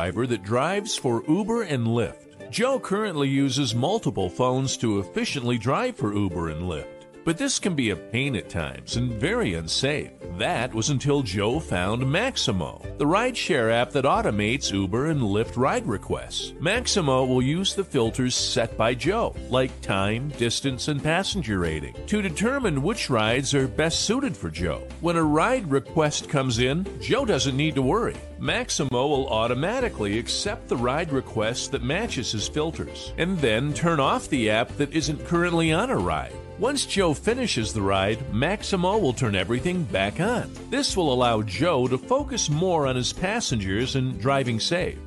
driver that drives for Uber and Lyft. Joe currently uses multiple phones to efficiently drive for Uber and Lyft. But this can be a pain at times and very unsafe. That was until Joe found Maximo, the rideshare app that automates Uber and Lyft ride requests. Maximo will use the filters set by Joe, like time, distance, and passenger rating, to determine which rides are best suited for Joe. When a ride request comes in, Joe doesn't need to worry. Maximo will automatically accept the ride request that matches his filters, and then turn off the app that isn't currently on a ride. Once Joe finishes the ride, Maximo will turn everything back on. This will allow Joe to focus more on his passengers and driving safe.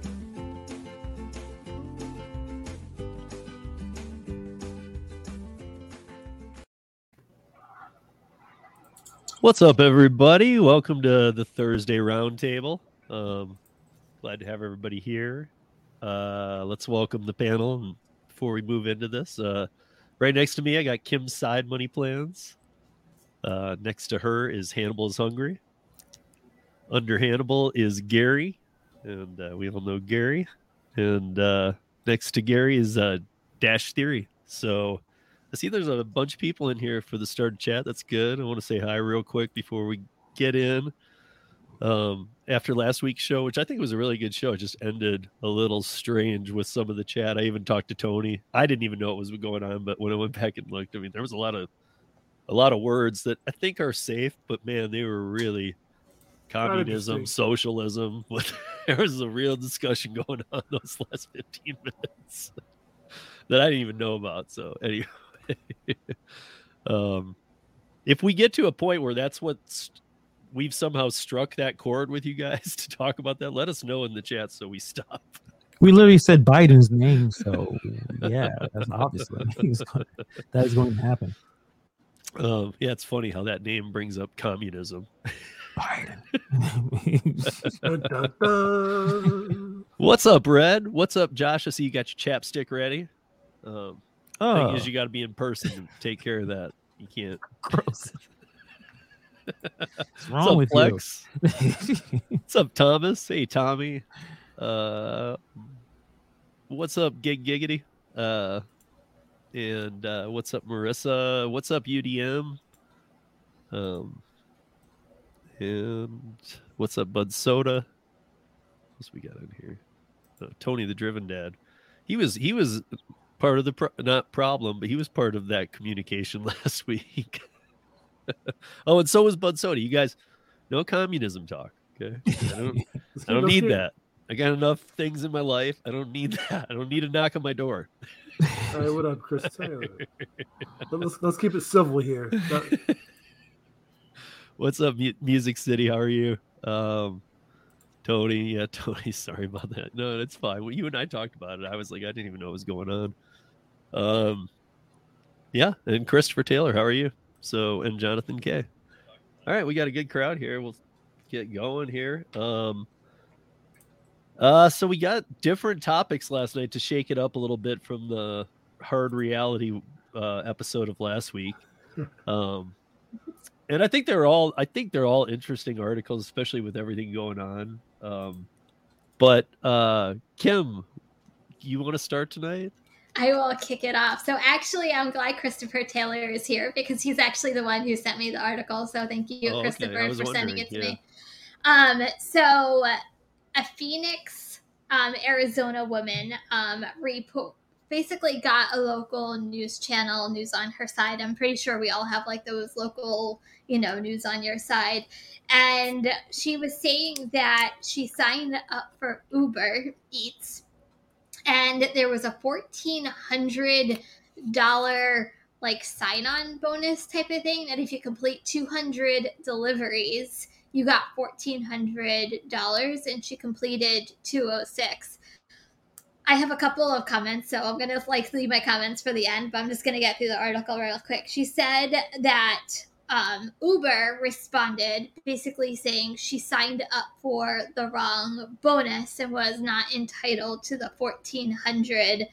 What's up, everybody? Welcome to the Thursday Roundtable. Um, glad to have everybody here. Uh, let's welcome the panel. before we move into this, uh, right next to me, I got Kim's side money plans. Uh, next to her is Hannibal is hungry. Under Hannibal is Gary, and uh, we all know Gary. And uh, next to Gary is uh, Dash Theory. So I see there's a bunch of people in here for the start chat. That's good. I want to say hi real quick before we get in. Um, after last week's show, which I think was a really good show, it just ended a little strange with some of the chat. I even talked to Tony. I didn't even know what was going on, but when I went back and looked, I mean, there was a lot of a lot of words that I think are safe, but man, they were really communism, socialism. But there was a real discussion going on those last 15 minutes that I didn't even know about. So anyway, um, if we get to a point where that's what's we've somehow struck that chord with you guys to talk about that, let us know in the chat so we stop. We literally said Biden's name, so yeah, that's obviously that is going to happen. Um, yeah, it's funny how that name brings up communism. Biden. What's up, Red? What's up, Josh? I see you got your chapstick ready. Um, oh. thing is, you got to be in person to take care of that. You can't. Gross. What's wrong up, with Flex? you? what's up, Thomas? Hey, Tommy. Uh, what's up, Gig Giggity? Uh, and uh, what's up, Marissa? What's up, UDM? Um, and what's up, Bud Soda? What's we got in here? Uh, Tony the Driven Dad. He was he was part of the pro- not problem, but he was part of that communication last week. oh, and so was Bud Soda. You guys, no communism talk. Okay, I don't, I don't need that. I got enough things in my life. I don't need that. I don't need a knock on my door. All right, what up, Chris Taylor? let's let's keep it civil here. What's up, Music City? How are you? Um, Tony, yeah, Tony. Sorry about that. No, that's fine. Well, you and I talked about it. I was like, I didn't even know what was going on. Um, yeah, and Christopher Taylor, how are you? So, and Jonathan K. All right, we got a good crowd here. We'll get going here. Um, uh, so we got different topics last night to shake it up a little bit from the hard reality uh, episode of last week. Um, and I think they're all I think they're all interesting articles, especially with everything going on. Um, but uh, Kim, you want to start tonight? I will kick it off. So actually, I'm glad Christopher Taylor is here because he's actually the one who sent me the article. So thank you, oh, Christopher, okay. for sending it to yeah. me. Um, so a Phoenix, um, Arizona woman, um, repo- basically got a local news channel news on her side. I'm pretty sure we all have like those local, you know, news on your side. And she was saying that she signed up for Uber Eats and there was a fourteen hundred dollar like sign on bonus type of thing that if you complete 200 deliveries you got $1400 and she completed 206 i have a couple of comments so i'm gonna like leave my comments for the end but i'm just gonna get through the article real quick. She said that um, Uber responded basically saying she signed up for the wrong bonus and was not entitled to the $1,400.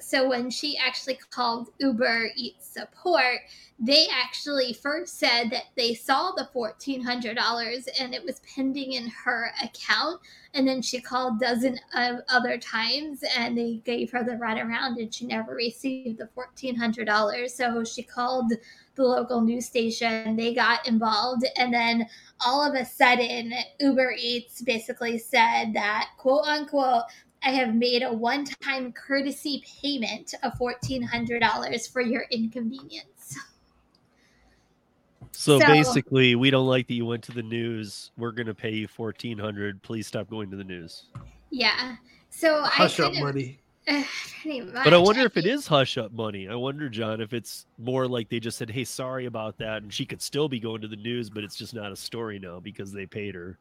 So when she actually called Uber Eats support, they actually first said that they saw the fourteen hundred dollars and it was pending in her account. And then she called dozen of other times and they gave her the runaround and she never received the fourteen hundred dollars. So she called the local news station. They got involved and then all of a sudden Uber Eats basically said that quote unquote I have made a one time courtesy payment of $1,400 for your inconvenience. So, so, basically, we don't like that you went to the news. We're going to pay you 1400 Please stop going to the news. Yeah. So hush I up money. but I wonder if it is hush up money. I wonder, John, if it's more like they just said, "Hey, sorry about that," and she could still be going to the news, but it's just not a story now because they paid her.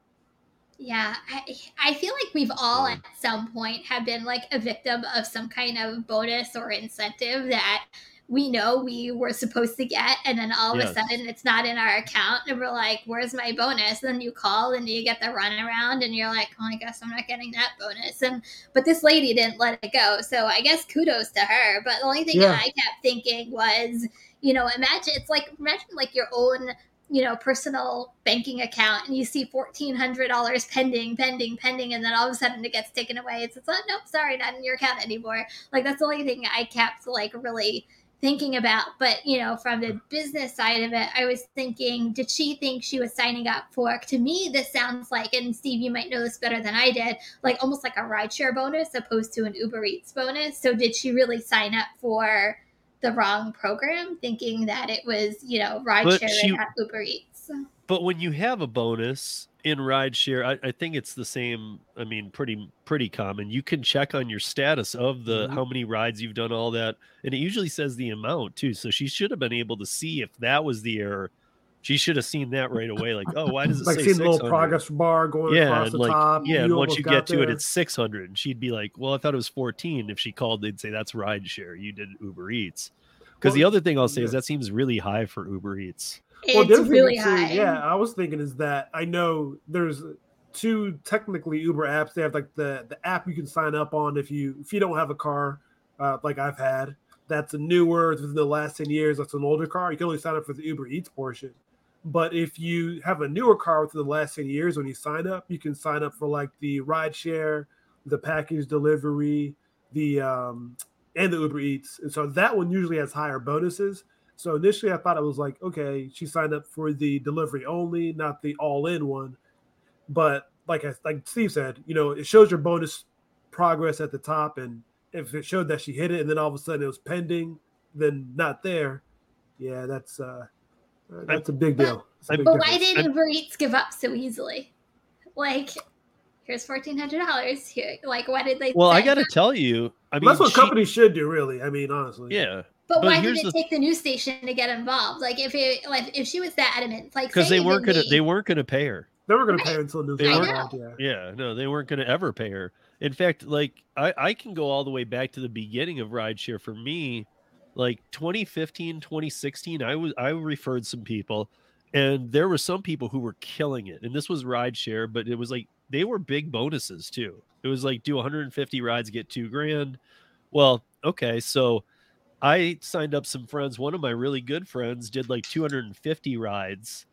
Yeah, I, I feel like we've all at some point have been like a victim of some kind of bonus or incentive that we know we were supposed to get and then all of yes. a sudden it's not in our account and we're like where's my bonus and then you call and you get the runaround and you're like oh i guess i'm not getting that bonus and but this lady didn't let it go so i guess kudos to her but the only thing yeah. that i kept thinking was you know imagine it's like imagine like your own you know, personal banking account and you see $1,400 pending, pending, pending, and then all of a sudden it gets taken away. It's, it's like, nope, sorry, not in your account anymore. Like, that's the only thing I kept, like, really thinking about. But, you know, from the business side of it, I was thinking, did she think she was signing up for, to me, this sounds like, and Steve, you might know this better than I did, like almost like a rideshare bonus opposed to an Uber Eats bonus. So did she really sign up for, the wrong program, thinking that it was, you know, ride share at Uber Eats. But when you have a bonus in rideshare, I, I think it's the same. I mean, pretty pretty common. You can check on your status of the mm-hmm. how many rides you've done, all that, and it usually says the amount too. So she should have been able to see if that was the error. She should have seen that right away. Like, oh, why does it like say see a little progress bar going yeah, across the like, top? Yeah, and once you get to it, it's six hundred. And she'd be like, "Well, I thought it was 14. If she called, they'd say that's rideshare. You did Uber Eats. Because well, the other thing I'll say yeah. is that seems really high for Uber Eats. Well, it's really high. yeah, I was thinking is that I know there's two technically Uber apps. They have like the the app you can sign up on if you if you don't have a car, uh, like I've had. That's a newer within the last ten years. That's an older car. You can only sign up for the Uber Eats portion. But if you have a newer car within the last 10 years, when you sign up, you can sign up for like the ride share, the package delivery, the um, and the Uber Eats. And so that one usually has higher bonuses. So initially I thought it was like, okay, she signed up for the delivery only, not the all-in one. But like I, like Steve said, you know, it shows your bonus progress at the top, and if it showed that she hit it, and then all of a sudden it was pending, then not there. Yeah, that's uh, that's a big deal. A big but why did Uber Eats give up so easily? Like, here's fourteen hundred dollars. Here, like, why did they? Well, I got to tell you, I mean, that's what she, companies should do, really. I mean, honestly. Yeah. But, but why did it the, take the news station to get involved? Like, if it, like, if she was that adamant, like, because they weren't gonna, they weren't gonna pay her. They were gonna pay her until news. They weren't. Yeah. yeah, no, they weren't gonna ever pay her. In fact, like, I, I can go all the way back to the beginning of rideshare. For me, like 2015, 2016, I was I referred some people, and there were some people who were killing it. And this was rideshare, but it was like they were big bonuses too. It was like do 150 rides, get two grand. Well, okay, so I signed up some friends. One of my really good friends did like 250 rides,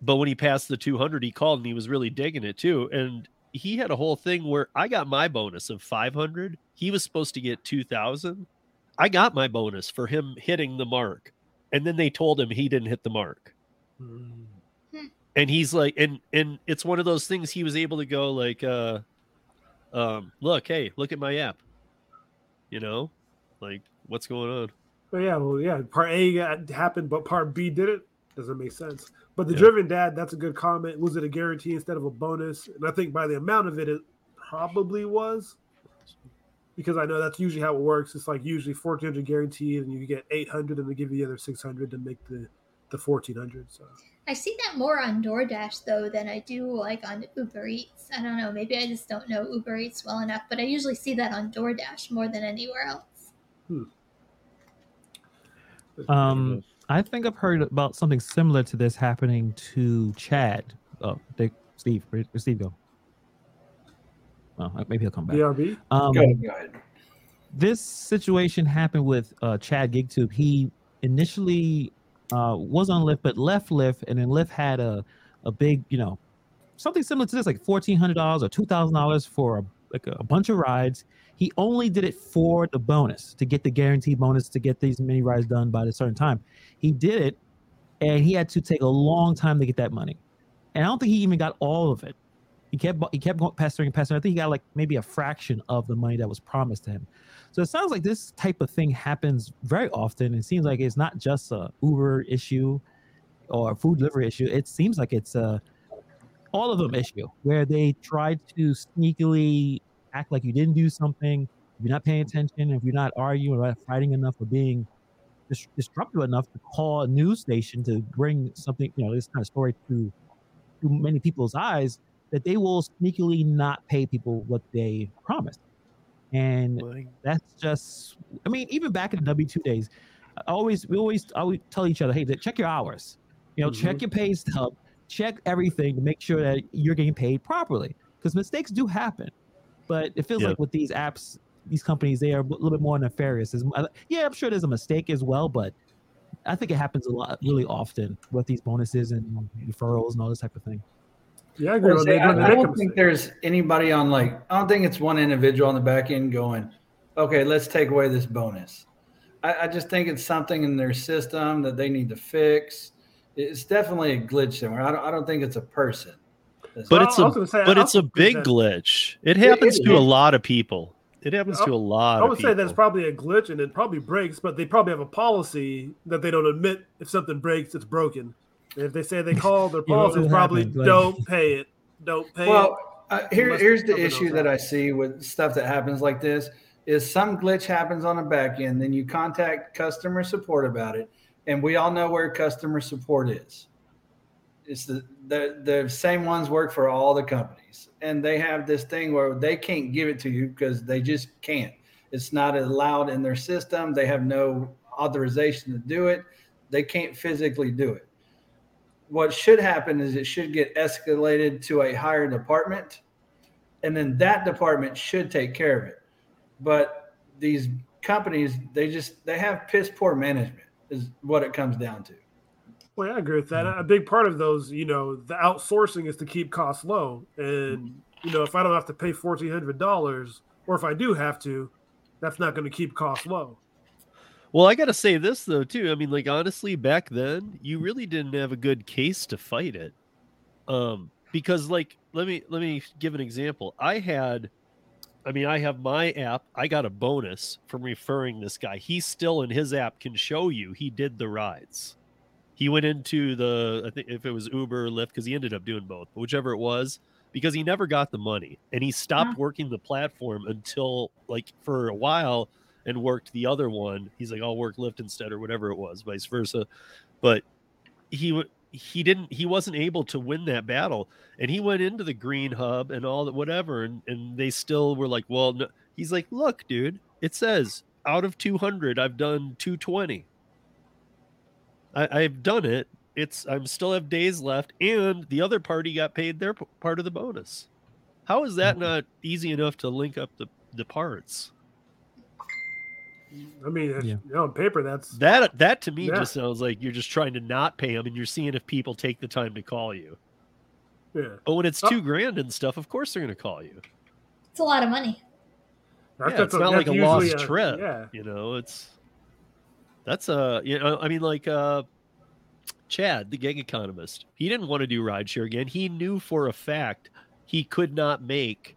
but when he passed the 200, he called and he was really digging it too. And he had a whole thing where I got my bonus of 500. He was supposed to get 2000. I got my bonus for him hitting the mark. And then they told him he didn't hit the mark. Mm and he's like and and it's one of those things he was able to go like uh um look hey look at my app you know like what's going on but yeah well yeah part a happened but part b didn't. doesn't make sense but the yeah. driven dad that's a good comment was it a guarantee instead of a bonus and i think by the amount of it it probably was because i know that's usually how it works it's like usually 1400 guaranteed and you get 800 and they give you the other 600 to make the the 1400 so I see that more on DoorDash though than I do like on Uber Eats. I don't know. Maybe I just don't know Uber Eats well enough, but I usually see that on DoorDash more than anywhere else. Hmm. Um, I think I've heard about something similar to this happening to Chad. Oh, they, Steve, where, where Steve go? Well, maybe he'll come back. BRB. Um, go ahead. this situation happened with uh, Chad GigTube. He initially uh, was on Lyft, but left Lyft, and then Lyft had a a big, you know, something similar to this, like fourteen hundred dollars or two thousand dollars for a, like a bunch of rides. He only did it for the bonus to get the guaranteed bonus to get these mini rides done by a certain time. He did it, and he had to take a long time to get that money. And I don't think he even got all of it. He kept he kept going pestering and pestering. I think he got like maybe a fraction of the money that was promised to him. So it sounds like this type of thing happens very often. It seems like it's not just a Uber issue or food delivery issue. It seems like it's a all of them issue where they try to sneakily act like you didn't do something. If you're not paying attention, if you're not arguing or fighting enough or being disruptive enough to call a news station to bring something, you know, this kind of story to to many people's eyes, that they will sneakily not pay people what they promised. And that's just, I mean, even back in the W two days, I always we always always tell each other, hey, check your hours. You know, mm-hmm. check your pay stub, check everything to make sure that you're getting paid properly. Because mistakes do happen. But it feels like with these apps, these companies, they are a little bit more nefarious. Yeah, I'm sure there's a mistake as well, but I think it happens a lot, really often with these bonuses and referrals and all this type of thing. Yeah, I agree. Say, I, I don't think there's anybody on like I don't think it's one individual on the back end going, okay, let's take away this bonus. I, I just think it's something in their system that they need to fix. It's definitely a glitch somewhere. I don't, I don't think it's a person. But it's a say, but it's a big glitch. It happens it, it, to it, a lot of people. It happens to a lot. I would say that's probably a glitch, and it probably breaks. But they probably have a policy that they don't admit if something breaks, it's broken. If they say they call, their policy is probably like, don't pay it. Don't pay well, it. Uh, here, here's the issue that I see with stuff that happens like this is some glitch happens on the back end, then you contact customer support about it, and we all know where customer support is. It's the the, the same ones work for all the companies, and they have this thing where they can't give it to you because they just can't. It's not allowed in their system. They have no authorization to do it. They can't physically do it what should happen is it should get escalated to a higher department and then that department should take care of it but these companies they just they have piss poor management is what it comes down to well yeah, i agree with that a big part of those you know the outsourcing is to keep costs low and you know if i don't have to pay $1400 or if i do have to that's not going to keep costs low well, I got to say this though too. I mean, like honestly, back then you really didn't have a good case to fight it. Um because like let me let me give an example. I had I mean, I have my app. I got a bonus from referring this guy. He still in his app can show you he did the rides. He went into the I think if it was Uber or Lyft because he ended up doing both, but whichever it was, because he never got the money and he stopped yeah. working the platform until like for a while and worked the other one. He's like, I'll work Lyft instead or whatever it was, vice versa. But he he didn't he wasn't able to win that battle and he went into the green hub and all that whatever and, and they still were like well no. he's like look dude it says out of 200 i've done 220 I, i've done it it's i'm still have days left and the other party got paid their part of the bonus how is that mm-hmm. not easy enough to link up the the parts I mean, yeah. you know, on paper, that's that. That to me yeah. just sounds like you're just trying to not pay them, and you're seeing if people take the time to call you. Yeah. But when it's oh. two grand and stuff, of course they're going to call you. It's a lot of money. yeah, it's a, not like a lost a, trip. Yeah. You know, it's that's a you know, I mean, like uh Chad, the gig economist, he didn't want to do rideshare again. He knew for a fact he could not make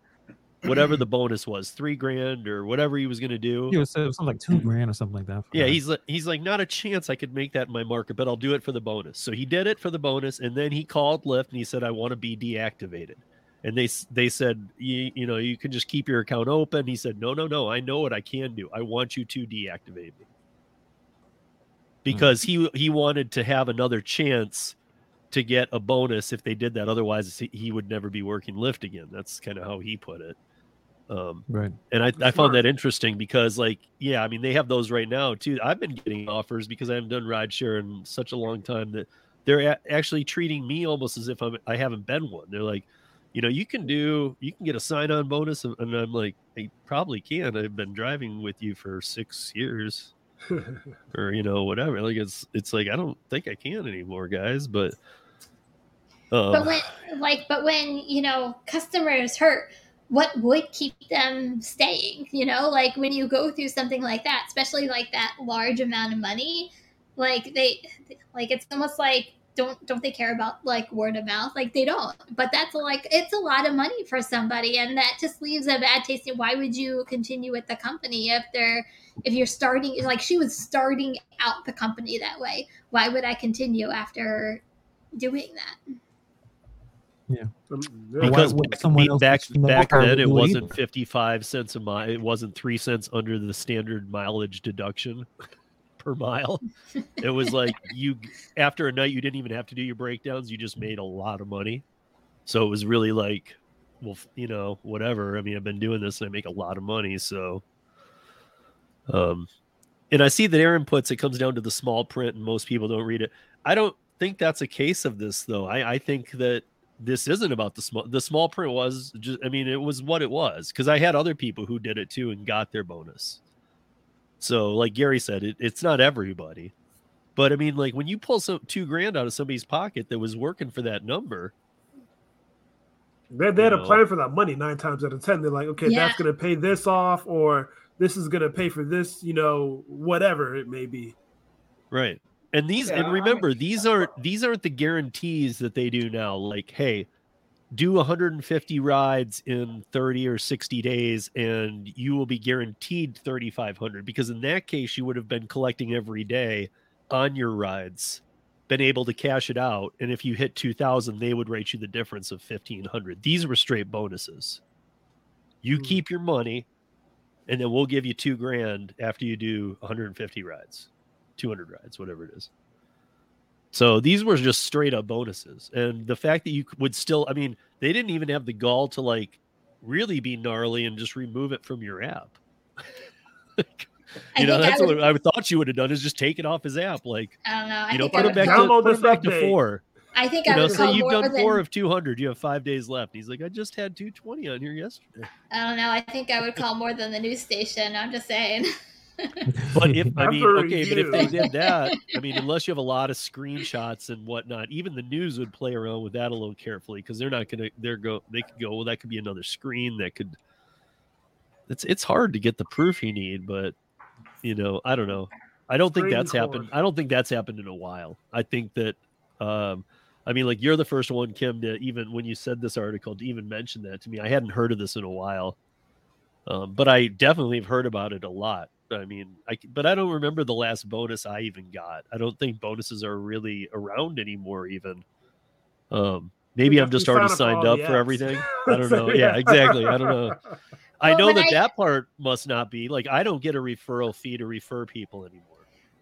whatever the bonus was, three grand or whatever he was going to do. He was, something like two grand or something like that. Yeah, he's like, he's like, not a chance I could make that in my market, but I'll do it for the bonus. So he did it for the bonus, and then he called Lyft and he said, I want to be deactivated. And they they said, you, you know, you can just keep your account open. He said, no, no, no, I know what I can do. I want you to deactivate me hmm. because he he wanted to have another chance to get a bonus if they did that. Otherwise, he would never be working Lyft again. That's kind of how he put it. Um, right. And I, I found that interesting because, like, yeah, I mean, they have those right now too. I've been getting offers because I haven't done rideshare in such a long time that they're a- actually treating me almost as if I'm, I haven't been one. They're like, you know, you can do, you can get a sign on bonus. And I'm like, I probably can. I've been driving with you for six years or, you know, whatever. Like it's, it's like, I don't think I can anymore, guys. But, um, but when, like, but when, you know, customers hurt, what would keep them staying? You know, like when you go through something like that, especially like that large amount of money, like they, like it's almost like don't don't they care about like word of mouth like they don't but that's like it's a lot of money for somebody and that just leaves a bad taste why would you continue with the company if they're if you're starting like she was starting out the company that way why would i continue after doing that yeah um, because back back, back then it wasn't 55 cents a mile it wasn't three cents under the standard mileage deduction per mile. it was like you after a night you didn't even have to do your breakdowns, you just made a lot of money. So it was really like well, you know, whatever. I mean, I've been doing this and I make a lot of money, so um and I see that Aaron puts it comes down to the small print and most people don't read it. I don't think that's a case of this though. I, I think that this isn't about the small the small print was just I mean it was what it was because I had other people who did it too and got their bonus. So, like Gary said, it, it's not everybody. But I mean, like when you pull some two grand out of somebody's pocket that was working for that number, they, they had know. a plan for that money nine times out of ten. They're like, okay, yeah. that's going to pay this off, or this is going to pay for this, you know, whatever it may be. Right. And these, yeah, and remember, these aren't these aren't the guarantees that they do now. Like, hey, do 150 rides in 30 or 60 days and you will be guaranteed 3500 because in that case you would have been collecting every day on your rides been able to cash it out and if you hit 2000 they would rate you the difference of 1500 these were straight bonuses you mm. keep your money and then we'll give you 2 grand after you do 150 rides 200 rides whatever it is so these were just straight up bonuses. And the fact that you would still, I mean, they didn't even have the gall to like really be gnarly and just remove it from your app. you know, that's I would, what I thought you would have done is just take it off his app. Like, I don't know. I you know, put him back, to, put back to four. I think you I know, would say you've done than... four of 200. You have five days left. He's like, I just had 220 on here yesterday. I don't know. I think I would call more than the news station. I'm just saying. but if I mean, okay, but if they did that, I mean, unless you have a lot of screenshots and whatnot, even the news would play around with that a little carefully because they're not gonna. They're go. They could go. Well, that could be another screen that could. It's it's hard to get the proof you need, but you know, I don't know. I don't think that's happened. I don't think that's happened in a while. I think that. um I mean, like you're the first one, Kim, to even when you said this article to even mention that to me. I hadn't heard of this in a while, um, but I definitely have heard about it a lot. I mean, I but I don't remember the last bonus I even got. I don't think bonuses are really around anymore. Even, um, maybe I'm just already signed up for everything. I don't know. yeah, exactly. I don't know. I know that I, that part must not be like I don't get a referral fee to refer people anymore.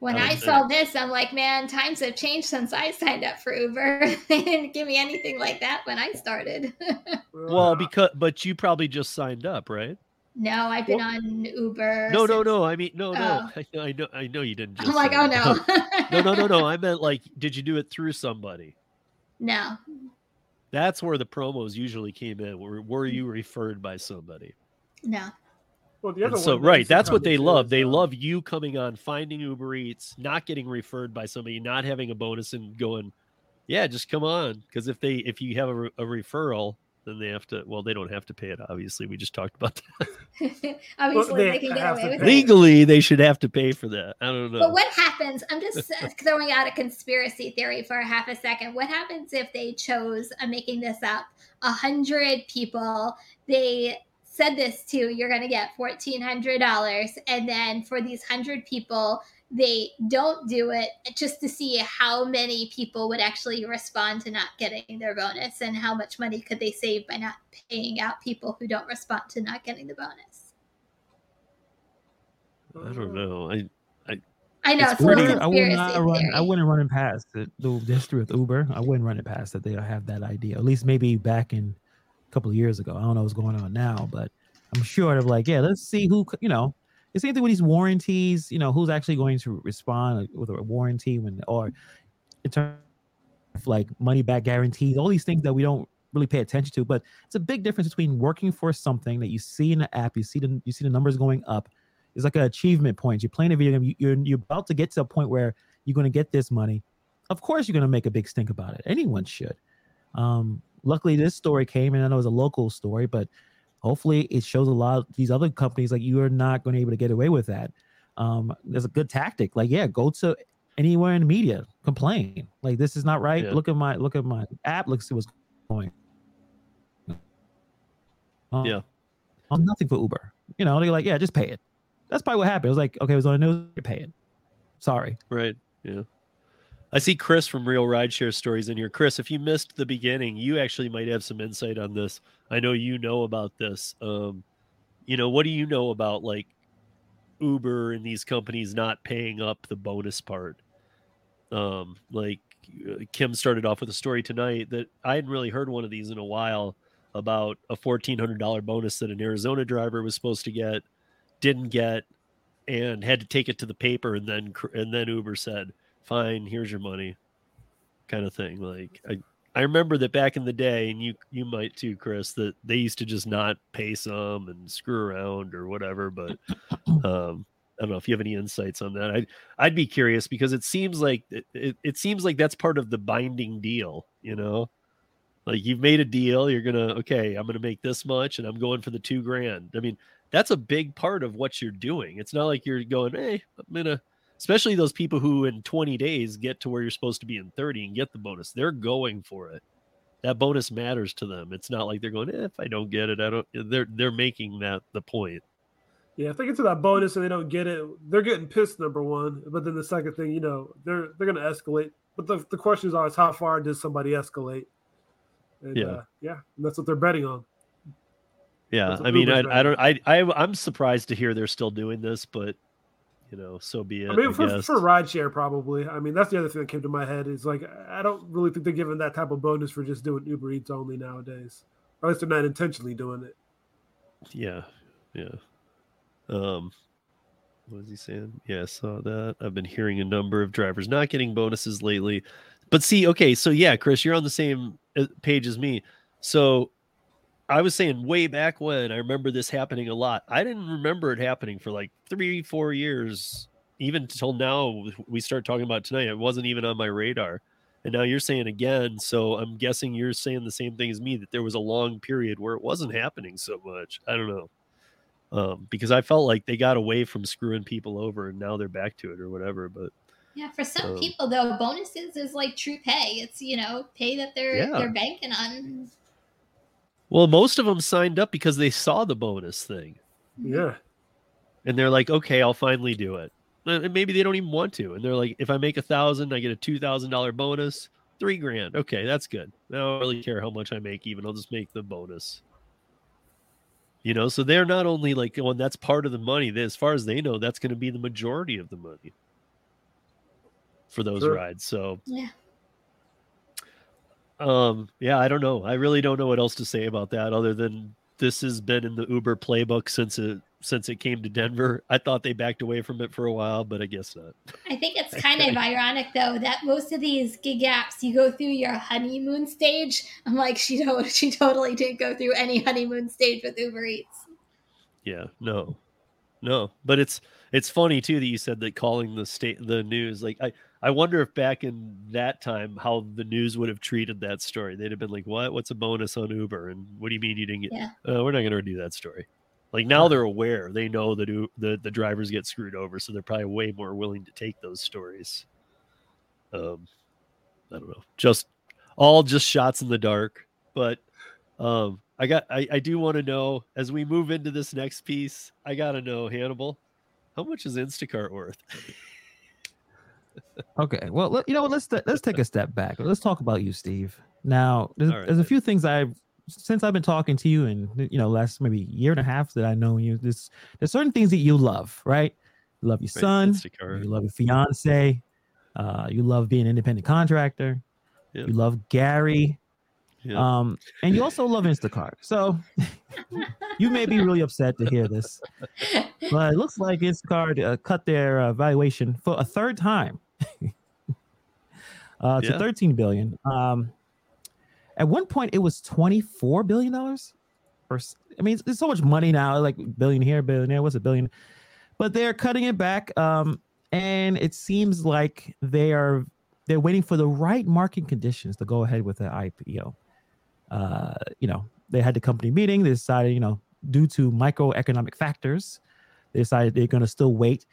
When I, I saw this, I'm like, man, times have changed since I signed up for Uber. they didn't give me anything like that when I started. well, because but you probably just signed up, right? No, I've been well, on Uber. No, since... no, no. I mean, no, no. Oh. I, I, know, I know you didn't. I'm like, oh no. no, no, no, no. I meant like, did you do it through somebody? No. That's where the promos usually came in. Were were you referred by somebody? No. Well, the other so right, that's what they love. They love you coming on, finding Uber Eats, not getting referred by somebody, not having a bonus, and going, yeah, just come on. Because if they if you have a, a referral, then they have to well they don't have to pay it obviously. We just talked about that. Obviously well, they, they, can get away with it. Legally they should have to pay for that. I don't know. but what happens i'm just throwing out a conspiracy theory for a half a second. What happens if they chose i'm making this up a hundred people they said this to you're going to get $1400 and then for these 100 people they don't do it just to see how many people would actually respond to not getting their bonus and how much money could they save by not paying out people who don't respond to not getting the bonus. I don't know. I I, I know it's, it's pretty, I would not run. I wouldn't run it past the, the history with Uber. I wouldn't run it past that they have that idea. At least maybe back in couple of years ago. I don't know what's going on now, but I'm sure of like, yeah, let's see who you know the same thing with these warranties. You know, who's actually going to respond with a warranty when, or in terms of like money back guarantees, all these things that we don't really pay attention to. But it's a big difference between working for something that you see in the app, you see the you see the numbers going up. It's like an achievement point. You're playing a video game. You, you're you're about to get to a point where you're going to get this money. Of course, you're going to make a big stink about it. Anyone should. Um, luckily, this story came, and I know it was a local story, but hopefully, it shows a lot of these other companies like you are not going to be able to get away with that. Um, there's a good tactic. Like, yeah, go to anywhere in the media, complain. Like, this is not right. Yeah. Look at my look at my app. Look see what's going. Um, yeah. I'm nothing for Uber. You know, they're like, yeah, just pay it. That's probably what happened. It was like, okay, it was on the news, pay it. Sorry. Right. Yeah. I see Chris from Real Rideshare Stories in here. Chris, if you missed the beginning, you actually might have some insight on this. I know you know about this. Um, you know, what do you know about like Uber and these companies not paying up the bonus part? Um, like uh, Kim started off with a story tonight that I hadn't really heard one of these in a while about a $1,400 bonus that an Arizona driver was supposed to get, didn't get, and had to take it to the paper. And then, and then Uber said, fine, here's your money kind of thing. Like I, I remember that back in the day, and you you might too, Chris, that they used to just not pay some and screw around or whatever. But um, I don't know if you have any insights on that. I'd I'd be curious because it seems like it, it, it seems like that's part of the binding deal. You know, like you've made a deal, you're gonna okay, I'm gonna make this much, and I'm going for the two grand. I mean, that's a big part of what you're doing. It's not like you're going, hey, I'm gonna especially those people who in 20 days get to where you're supposed to be in 30 and get the bonus. They're going for it. That bonus matters to them. It's not like they're going, eh, if I don't get it, I don't. They're they're making that the point. Yeah, if they get to that bonus and they don't get it, they're getting pissed. Number one, but then the second thing, you know, they're they're going to escalate. But the, the question is always, how far does somebody escalate? And, yeah, uh, yeah, that's what they're betting on. Yeah, I mean, I, I don't, I, I, I'm surprised to hear they're still doing this, but you know, so be it. I mean, I for, guess. for rideshare, probably. I mean, that's the other thing that came to my head is like, I don't really think they're giving that type of bonus for just doing Uber Eats only nowadays. Or at least they're not intentionally doing it. Yeah. Yeah. Um, what is he saying? Yeah, I saw that. I've been hearing a number of drivers not getting bonuses lately. But see, okay, so yeah, Chris, you're on the same uh, page as me. So I was saying way back when I remember this happening a lot. I didn't remember it happening for like three, four years, even till now. We start talking about tonight. It wasn't even on my radar. And now you're saying again. So I'm guessing you're saying the same thing as me that there was a long period where it wasn't happening so much. I don't know. Um, because I felt like they got away from screwing people over and now they're back to it or whatever. But yeah, for some um, people though, bonuses is like true pay. It's you know pay that they're yeah. they're banking on. Well, most of them signed up because they saw the bonus thing. Yeah. And they're like, okay, I'll finally do it. And maybe they don't even want to. And they're like, if I make a thousand, I get a two thousand dollar bonus, three grand. Okay, that's good. I don't really care how much I make, even I'll just make the bonus. You know, so they're not only like oh, going, that's part of the money. As far as they know, that's going to be the majority of the money for those sure. rides. So yeah. Um, yeah, I don't know. I really don't know what else to say about that other than this has been in the Uber playbook since it since it came to Denver. I thought they backed away from it for a while, but I guess not. I think it's kind of ironic though that most of these gig apps you go through your honeymoon stage. I'm like, she to- she totally didn't go through any honeymoon stage with Uber Eats. Yeah, no, no, but it's it's funny too that you said that calling the state the news like I I wonder if back in that time how the news would have treated that story. They'd have been like, "What? What's a bonus on Uber?" And what do you mean you didn't get? Yeah. Uh, we're not going to do that story. Like now they're aware. They know that the the drivers get screwed over, so they're probably way more willing to take those stories. Um, I don't know. Just all just shots in the dark, but um, I got I, I do want to know as we move into this next piece. I got to know Hannibal, how much is Instacart worth? okay. Well, you know what? Let's let's take a step back. Let's talk about you, Steve. Now, there's, right. there's a few things I've since I've been talking to you, and you know, last maybe year and a half that I know you. There's there's certain things that you love, right? You love your son. You love your fiance. Uh, you love being an independent contractor. Yep. You love Gary. Um, and you also love Instacart. So you may be really upset to hear this, but it looks like Instacart uh, cut their uh, valuation for a third time uh, to yeah. 13 billion. Um, At one point, it was twenty four billion dollars. I mean, it's, so much money now. Like billion here, billion there. What's a billion? But they're cutting it back, um, and it seems like they are they're waiting for the right market conditions to go ahead with the IPO. Uh, you know, they had the company meeting. They decided, you know, due to microeconomic factors, they decided they're going to still wait.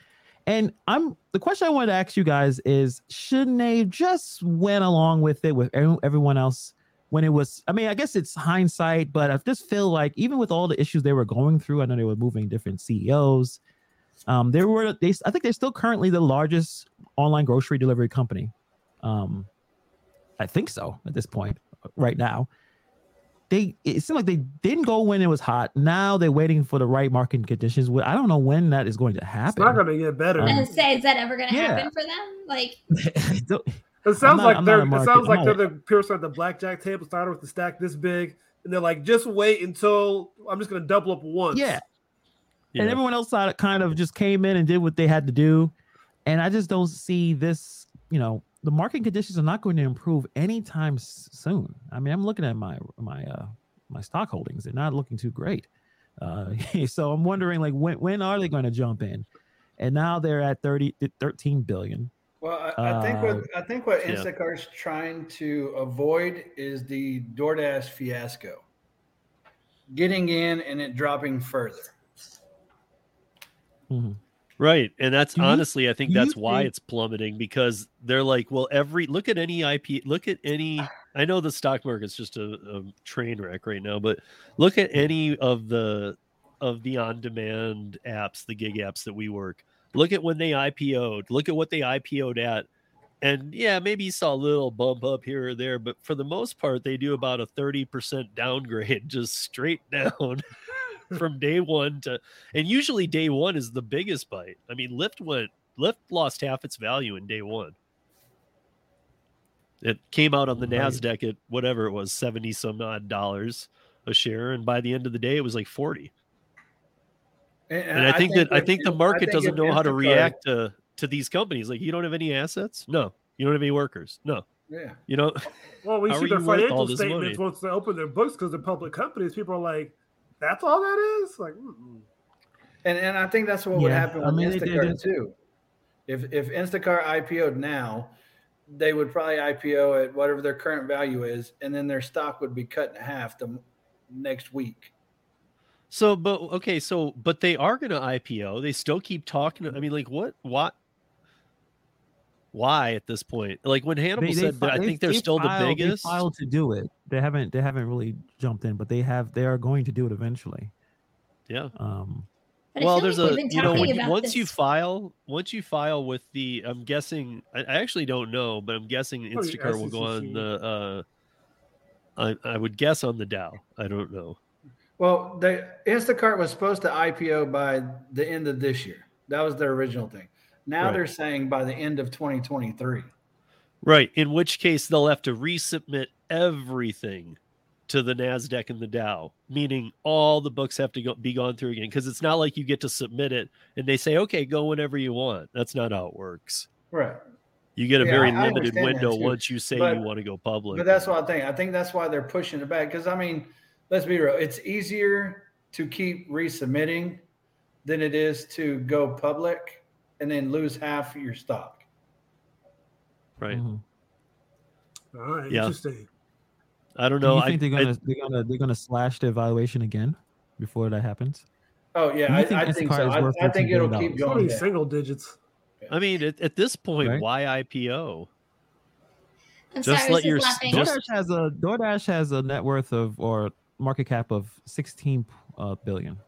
And I'm the question I wanted to ask you guys is: Shouldn't they just went along with it with everyone else when it was? I mean, I guess it's hindsight, but I just feel like even with all the issues they were going through, I know they were moving different CEOs. Um, they were they I think they're still currently the largest online grocery delivery company um, I think so at this point right now. They it seemed like they didn't go when it was hot. Now they're waiting for the right market conditions. I don't know when that is going to happen. It's not going to get better. Um, and say, is that ever going to yeah. happen for them? Like, it sounds not, like they're it sounds like they're the person at the blackjack table started with the stack this big, and they're like, just wait until I'm just going to double up once. Yeah. yeah. And everyone else kind of just came in and did what they had to do, and I just don't see this, you know, the market conditions are not going to improve anytime soon. I mean, I'm looking at my my uh, my stock holdings; they're not looking too great. Uh, so I'm wondering, like, when when are they going to jump in? And now they're at 30, 13 billion. Well, I, I think what uh, I think what Instacart's yeah. trying to avoid is the DoorDash fiasco, getting in and it dropping further. Mm-hmm. Right. And that's do honestly, you, I think that's why think... it's plummeting because they're like, well, every look at any IP, look at any. Ah. I know the stock market's just a, a train wreck right now, but look at any of the of the on-demand apps, the gig apps that we work. Look at when they IPO'd. Look at what they IPO'd at. And yeah, maybe you saw a little bump up here or there, but for the most part, they do about a 30% downgrade, just straight down from day one to, and usually day one is the biggest bite. I mean, Lyft went, Lyft lost half its value in day one. It came out on the right. Nasdaq at whatever it was, seventy some odd dollars a share, and by the end of the day, it was like forty. And, and I, think I think that I think the market doesn't know how to react to to these companies. Like, you don't have any assets? No. You don't have any workers? No. Yeah. You know. Well, we see their financial statements once they open their books because they're public companies. People are like, that's all that is. Like, mm-mm. and and I think that's what yeah, would happen with I mean, Instacart too. If if Instacart IPO'd now, they would probably IPO at whatever their current value is, and then their stock would be cut in half the next week. So, but okay, so but they are going to IPO. They still keep talking. I mean, like, what? What? Why at this point? Like when Hannibal they, said, they, I think they're they still filed, the biggest. They filed to do it. They haven't. They haven't really jumped in, but they have. They are going to do it eventually. Yeah. Um. well, there's like a you know when, once this. you file once you file with the I'm guessing I, I actually don't know, but I'm guessing Instacart oh, will go on the. uh I I would guess on the Dow. I don't know. Well, the Instacart was supposed to IPO by the end of this year. That was their original thing. Now right. they're saying by the end of 2023. Right. In which case they'll have to resubmit everything to the Nasdaq and the Dow, meaning all the books have to go, be gone through again. Because it's not like you get to submit it and they say, "Okay, go whenever you want." That's not how it works. Right. You get a yeah, very I, limited I window once you say but, you want to go public. But that's what I think. I think that's why they're pushing it back. Because I mean, let's be real. It's easier to keep resubmitting than it is to go public and then lose half your stock. Right. Mm-hmm. All right. Yeah. Interesting. I don't know. Do you think I, they're gonna I, they're gonna they're gonna slash the valuation again before that happens? Oh yeah, I think, I think so. I, I, think it'll keep going. Single digits. I mean, at, at this point, right? why IPO? I'm just sorry, let your DoorDash has a DoorDash has a net worth of or market cap of 16 uh, billion.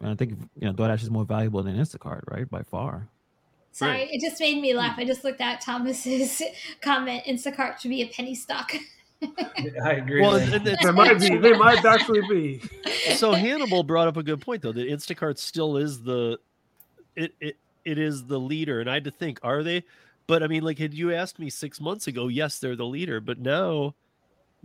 And I think you know DoorDash is more valuable than Instacart, right? By far. Sorry, right. it just made me laugh. I just looked at Thomas's comment. Instacart should be a penny stock. I agree. Well, there might be. They might actually be. So Hannibal brought up a good point, though. That Instacart still is the it it it is the leader, and I had to think, are they? But I mean, like, had you asked me six months ago, yes, they're the leader. But now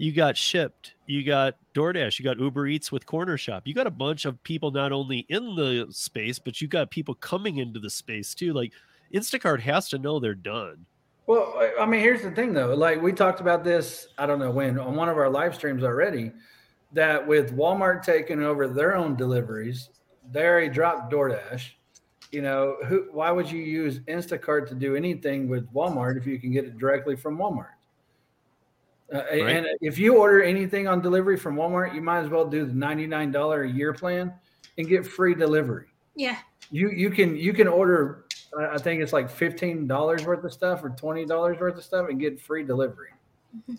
you got Shipt you got DoorDash, you got Uber Eats with Corner Shop. You got a bunch of people not only in the space, but you got people coming into the space too. Like Instacart has to know they're done. Well, I mean, here's the thing though. Like we talked about this, I don't know when on one of our live streams already, that with Walmart taking over their own deliveries, they already dropped DoorDash. You know, who? Why would you use Instacart to do anything with Walmart if you can get it directly from Walmart? Uh, right. And if you order anything on delivery from Walmart, you might as well do the ninety nine dollar a year plan and get free delivery. Yeah. You you can you can order I think it's like fifteen dollars worth of stuff or twenty dollars worth of stuff and get free delivery. Mm-hmm.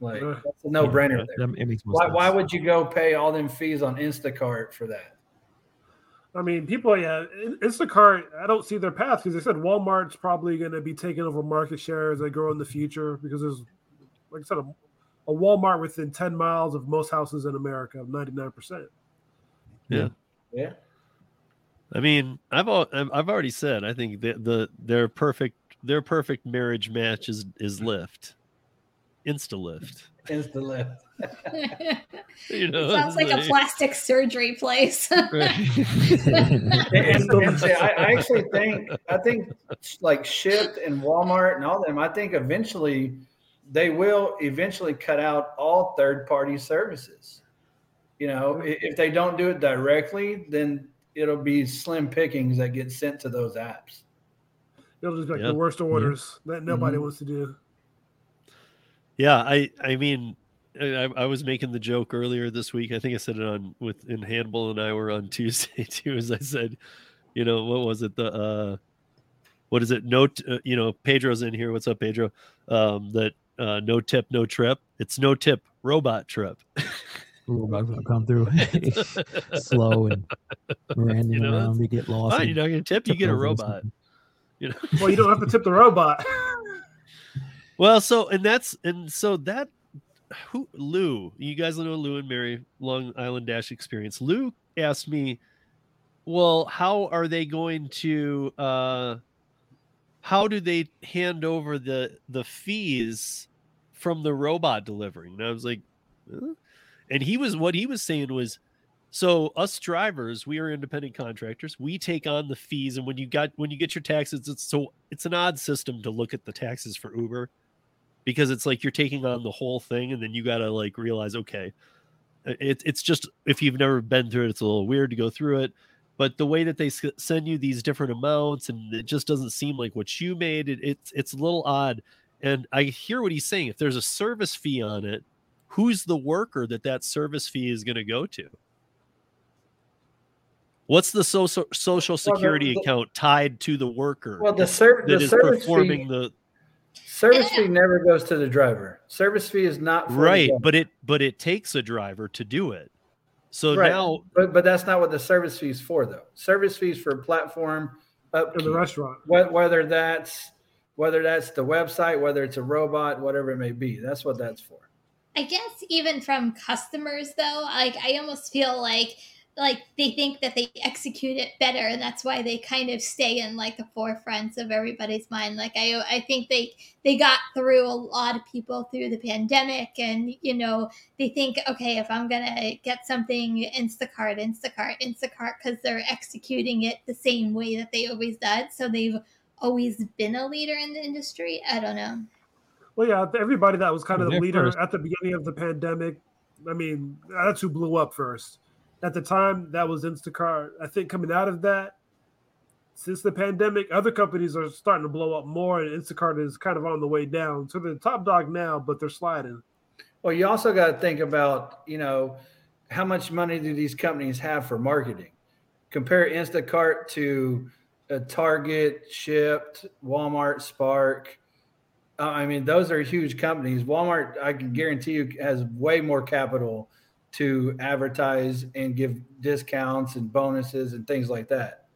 Like that's a no brainer. Yeah, why why would you go pay all them fees on Instacart for that? I mean, people, yeah, Instacart. I don't see their path because they said Walmart's probably going to be taking over market share as they grow in the future because there's, like I said, a, a Walmart within ten miles of most houses in America, ninety nine percent. Yeah. Yeah. I mean, I've I've already said I think the, the their perfect their perfect marriage match is is Lyft, Insta Lyft, Insta Lyft. you know, sounds like, like, a plastic surgery place. and, and say, I, I actually think I think like Shipt and Walmart and all them. I think eventually they will eventually cut out all third party services. You know, if they don't do it directly, then it'll be slim pickings that get sent to those apps. It'll just be like yep. the worst orders that nobody mm-hmm. wants to do. Yeah, I I mean, I, I, was making the joke earlier this week. I think I said it on with in Hannibal and I were on Tuesday too. As I said, you know, what was it? The uh, what is it? Note, uh, you know, Pedro's in here. What's up, Pedro? Um, that uh, no tip, no trip. It's no tip, robot trip. robots gonna come through slow and random you know, around. We get lost. Fine, you're not gonna tip. You get a robot. You know. Well, you don't have to tip the robot. well, so and that's and so that who Lou, you guys know Lou and Mary Long Island Dash experience. Lou asked me, well, how are they going to uh how do they hand over the the fees from the robot delivering? And I was like, huh? And he was what he was saying was so us drivers, we are independent contractors. We take on the fees, and when you got when you get your taxes, it's so it's an odd system to look at the taxes for Uber because it's like you're taking on the whole thing, and then you got to like realize, okay, it, it's just if you've never been through it, it's a little weird to go through it. But the way that they send you these different amounts, and it just doesn't seem like what you made, it, it's it's a little odd. And I hear what he's saying. If there's a service fee on it, who's the worker that that service fee is going to go to? What's the social social security well, the, the, account tied to the worker? Well, the, ser- the service performing fee, the service fee never goes to the driver. Service fee is not right, but it but it takes a driver to do it. So right. now, but but that's not what the service fees for, though. Service fees for platform up in the restaurant, whether that's whether that's the website, whether it's a robot, whatever it may be. That's what that's for. I guess even from customers though, like I almost feel like like they think that they execute it better and that's why they kind of stay in like the forefronts of everybody's mind like i i think they they got through a lot of people through the pandemic and you know they think okay if i'm gonna get something instacart instacart instacart because they're executing it the same way that they always did so they've always been a leader in the industry i don't know well, yeah, everybody that was kind of the leader first. at the beginning of the pandemic. I mean, that's who blew up first. At the time, that was Instacart. I think coming out of that, since the pandemic, other companies are starting to blow up more, and Instacart is kind of on the way down. So they're the top dog now, but they're sliding. Well, you also got to think about, you know, how much money do these companies have for marketing? Compare Instacart to a Target, Shipt, Walmart, Spark uh, I mean, those are huge companies. Walmart, I can guarantee you, has way more capital to advertise and give discounts and bonuses and things like that.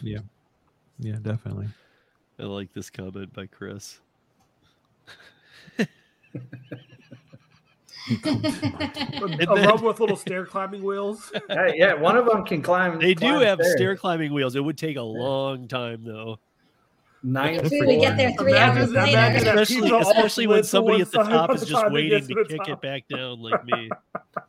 Yeah. Yeah, definitely. I like this comment by Chris. a rub with little stair climbing wheels. Hey, yeah, one of them can climb. They climb do have stairs. stair climbing wheels. It would take a long time though. Nine we get there three imagine, hours later. Especially, especially when somebody at the top is just waiting to, to kick it back down like me.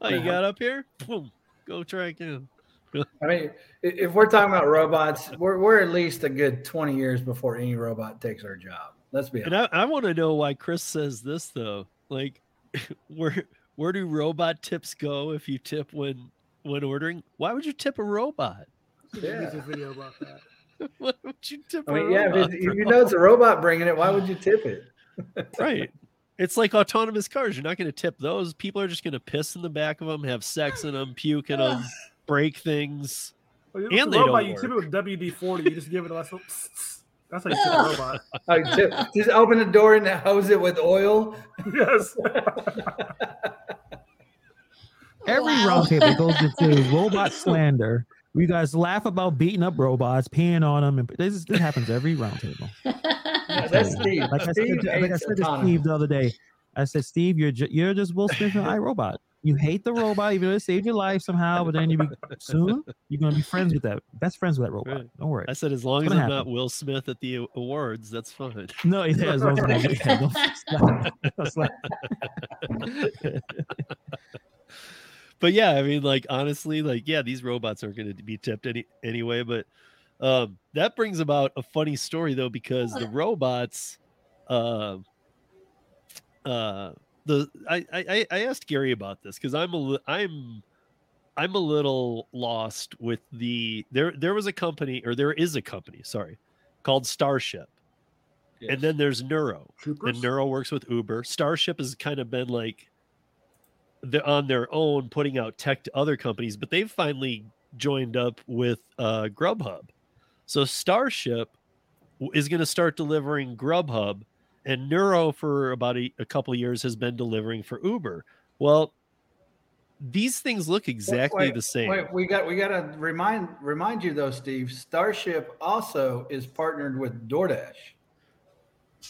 Oh, you got up here? Boom. Go try again. I mean, if we're talking about robots, we're, we're at least a good 20 years before any robot takes our job. Let's be honest. And I, I want to know why Chris says this though. Like, where where do robot tips go if you tip when when ordering? Why would you tip a robot? Yeah. video about that. why would you tip? I mean, yeah, if, if you know it's a robot bringing it, why would you tip it? right. It's like autonomous cars. You're not going to tip those. People are just going to piss in the back of them, have sex in them, puke in them, break things. Well, and the they robot, don't you work. tip it with WD forty. You just give it a little. That's how you tip a robot. Tip, just open the door and hose it with oil. Yes. Every wow. roundtable goes into robot slander. We guys laugh about beating up robots, peeing on them, and this, this happens every roundtable. Yeah, that's Steve. Like Steve I said, like I said to Steve the other day. I said, Steve, you're ju- you're just Will Smith and I, Robot. You hate the robot, even though it saved your life somehow, but then you be soon you're gonna be friends with that, best friends with that robot. Right. Don't worry. I said as long as I'm happen. not Will Smith at the awards, that's fine. No, yeah, as long as I'm but yeah, I mean, like honestly, like yeah, these robots aren't going to be tipped any anyway. But um, that brings about a funny story though, because the robots, uh, uh, the I I, I asked Gary about this because I'm a I'm I'm a little lost with the there there was a company or there is a company sorry called Starship. Yes. And then there's Nuro. Troopers? And Nuro works with Uber. Starship has kind of been like they're on their own putting out tech to other companies, but they've finally joined up with uh, Grubhub. So Starship is going to start delivering Grubhub, and Nuro for about a, a couple years has been delivering for Uber. Well, these things look exactly wait, the same. Wait, we got we got to remind remind you though, Steve. Starship also is partnered with DoorDash.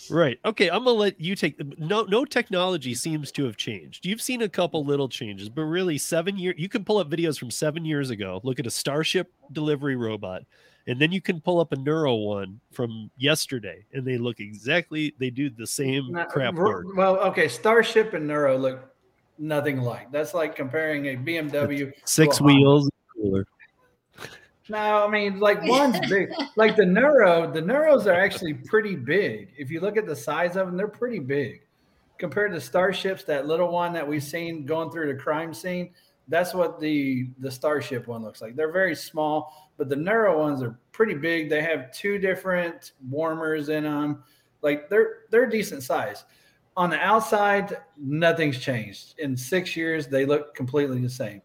Right. Okay. I'm gonna let you take. No, no technology seems to have changed. You've seen a couple little changes, but really, seven years. You can pull up videos from seven years ago. Look at a Starship delivery robot, and then you can pull up a Nuro one from yesterday, and they look exactly. They do the same Not, crap work. Well, okay. Starship and Nuro look nothing like. That's like comparing a BMW six wheels cooler. No, I mean like one's big. Like the Nuro, the Nuros are actually pretty big. If you look at the size of them, they're pretty big compared to Starships. That little one that we've seen going through the crime scene, that's what the the Starship one looks like. They're very small, but the Nuro ones are pretty big. They have two different warmers in them. Like they're they're decent size. On the outside, nothing's changed. In six years, they look completely the same.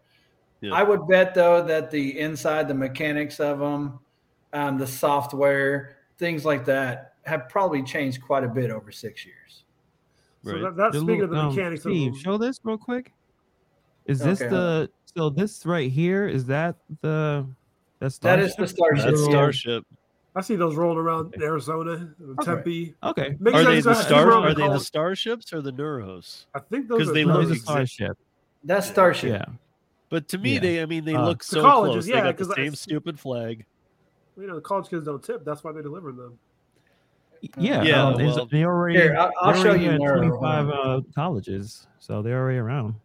Yeah. I would bet though that the inside, the mechanics of them, um, the software, things like that, have probably changed quite a bit over six years. Right. So that, that's the speaking of the mechanics. um, mechanics. Steve, show this real quick. Is this okay, the so this right here? Is that the that's that is the starship? That's starship. I see those rolling around Arizona, Tempe. Okay. Maybe are they the star? Are they the starships or the Nuros? I think those because they look starship. That's starship. Yeah. But to me, yeah. they I mean they uh, look so colleges, close. Yeah, they got the same I, stupid flag. You know, the college kids don't tip. That's why they deliver them. Yeah, yeah. Um, well, they already. Here, I'll, I'll show you. Twenty-five uh, colleges, so they're already around.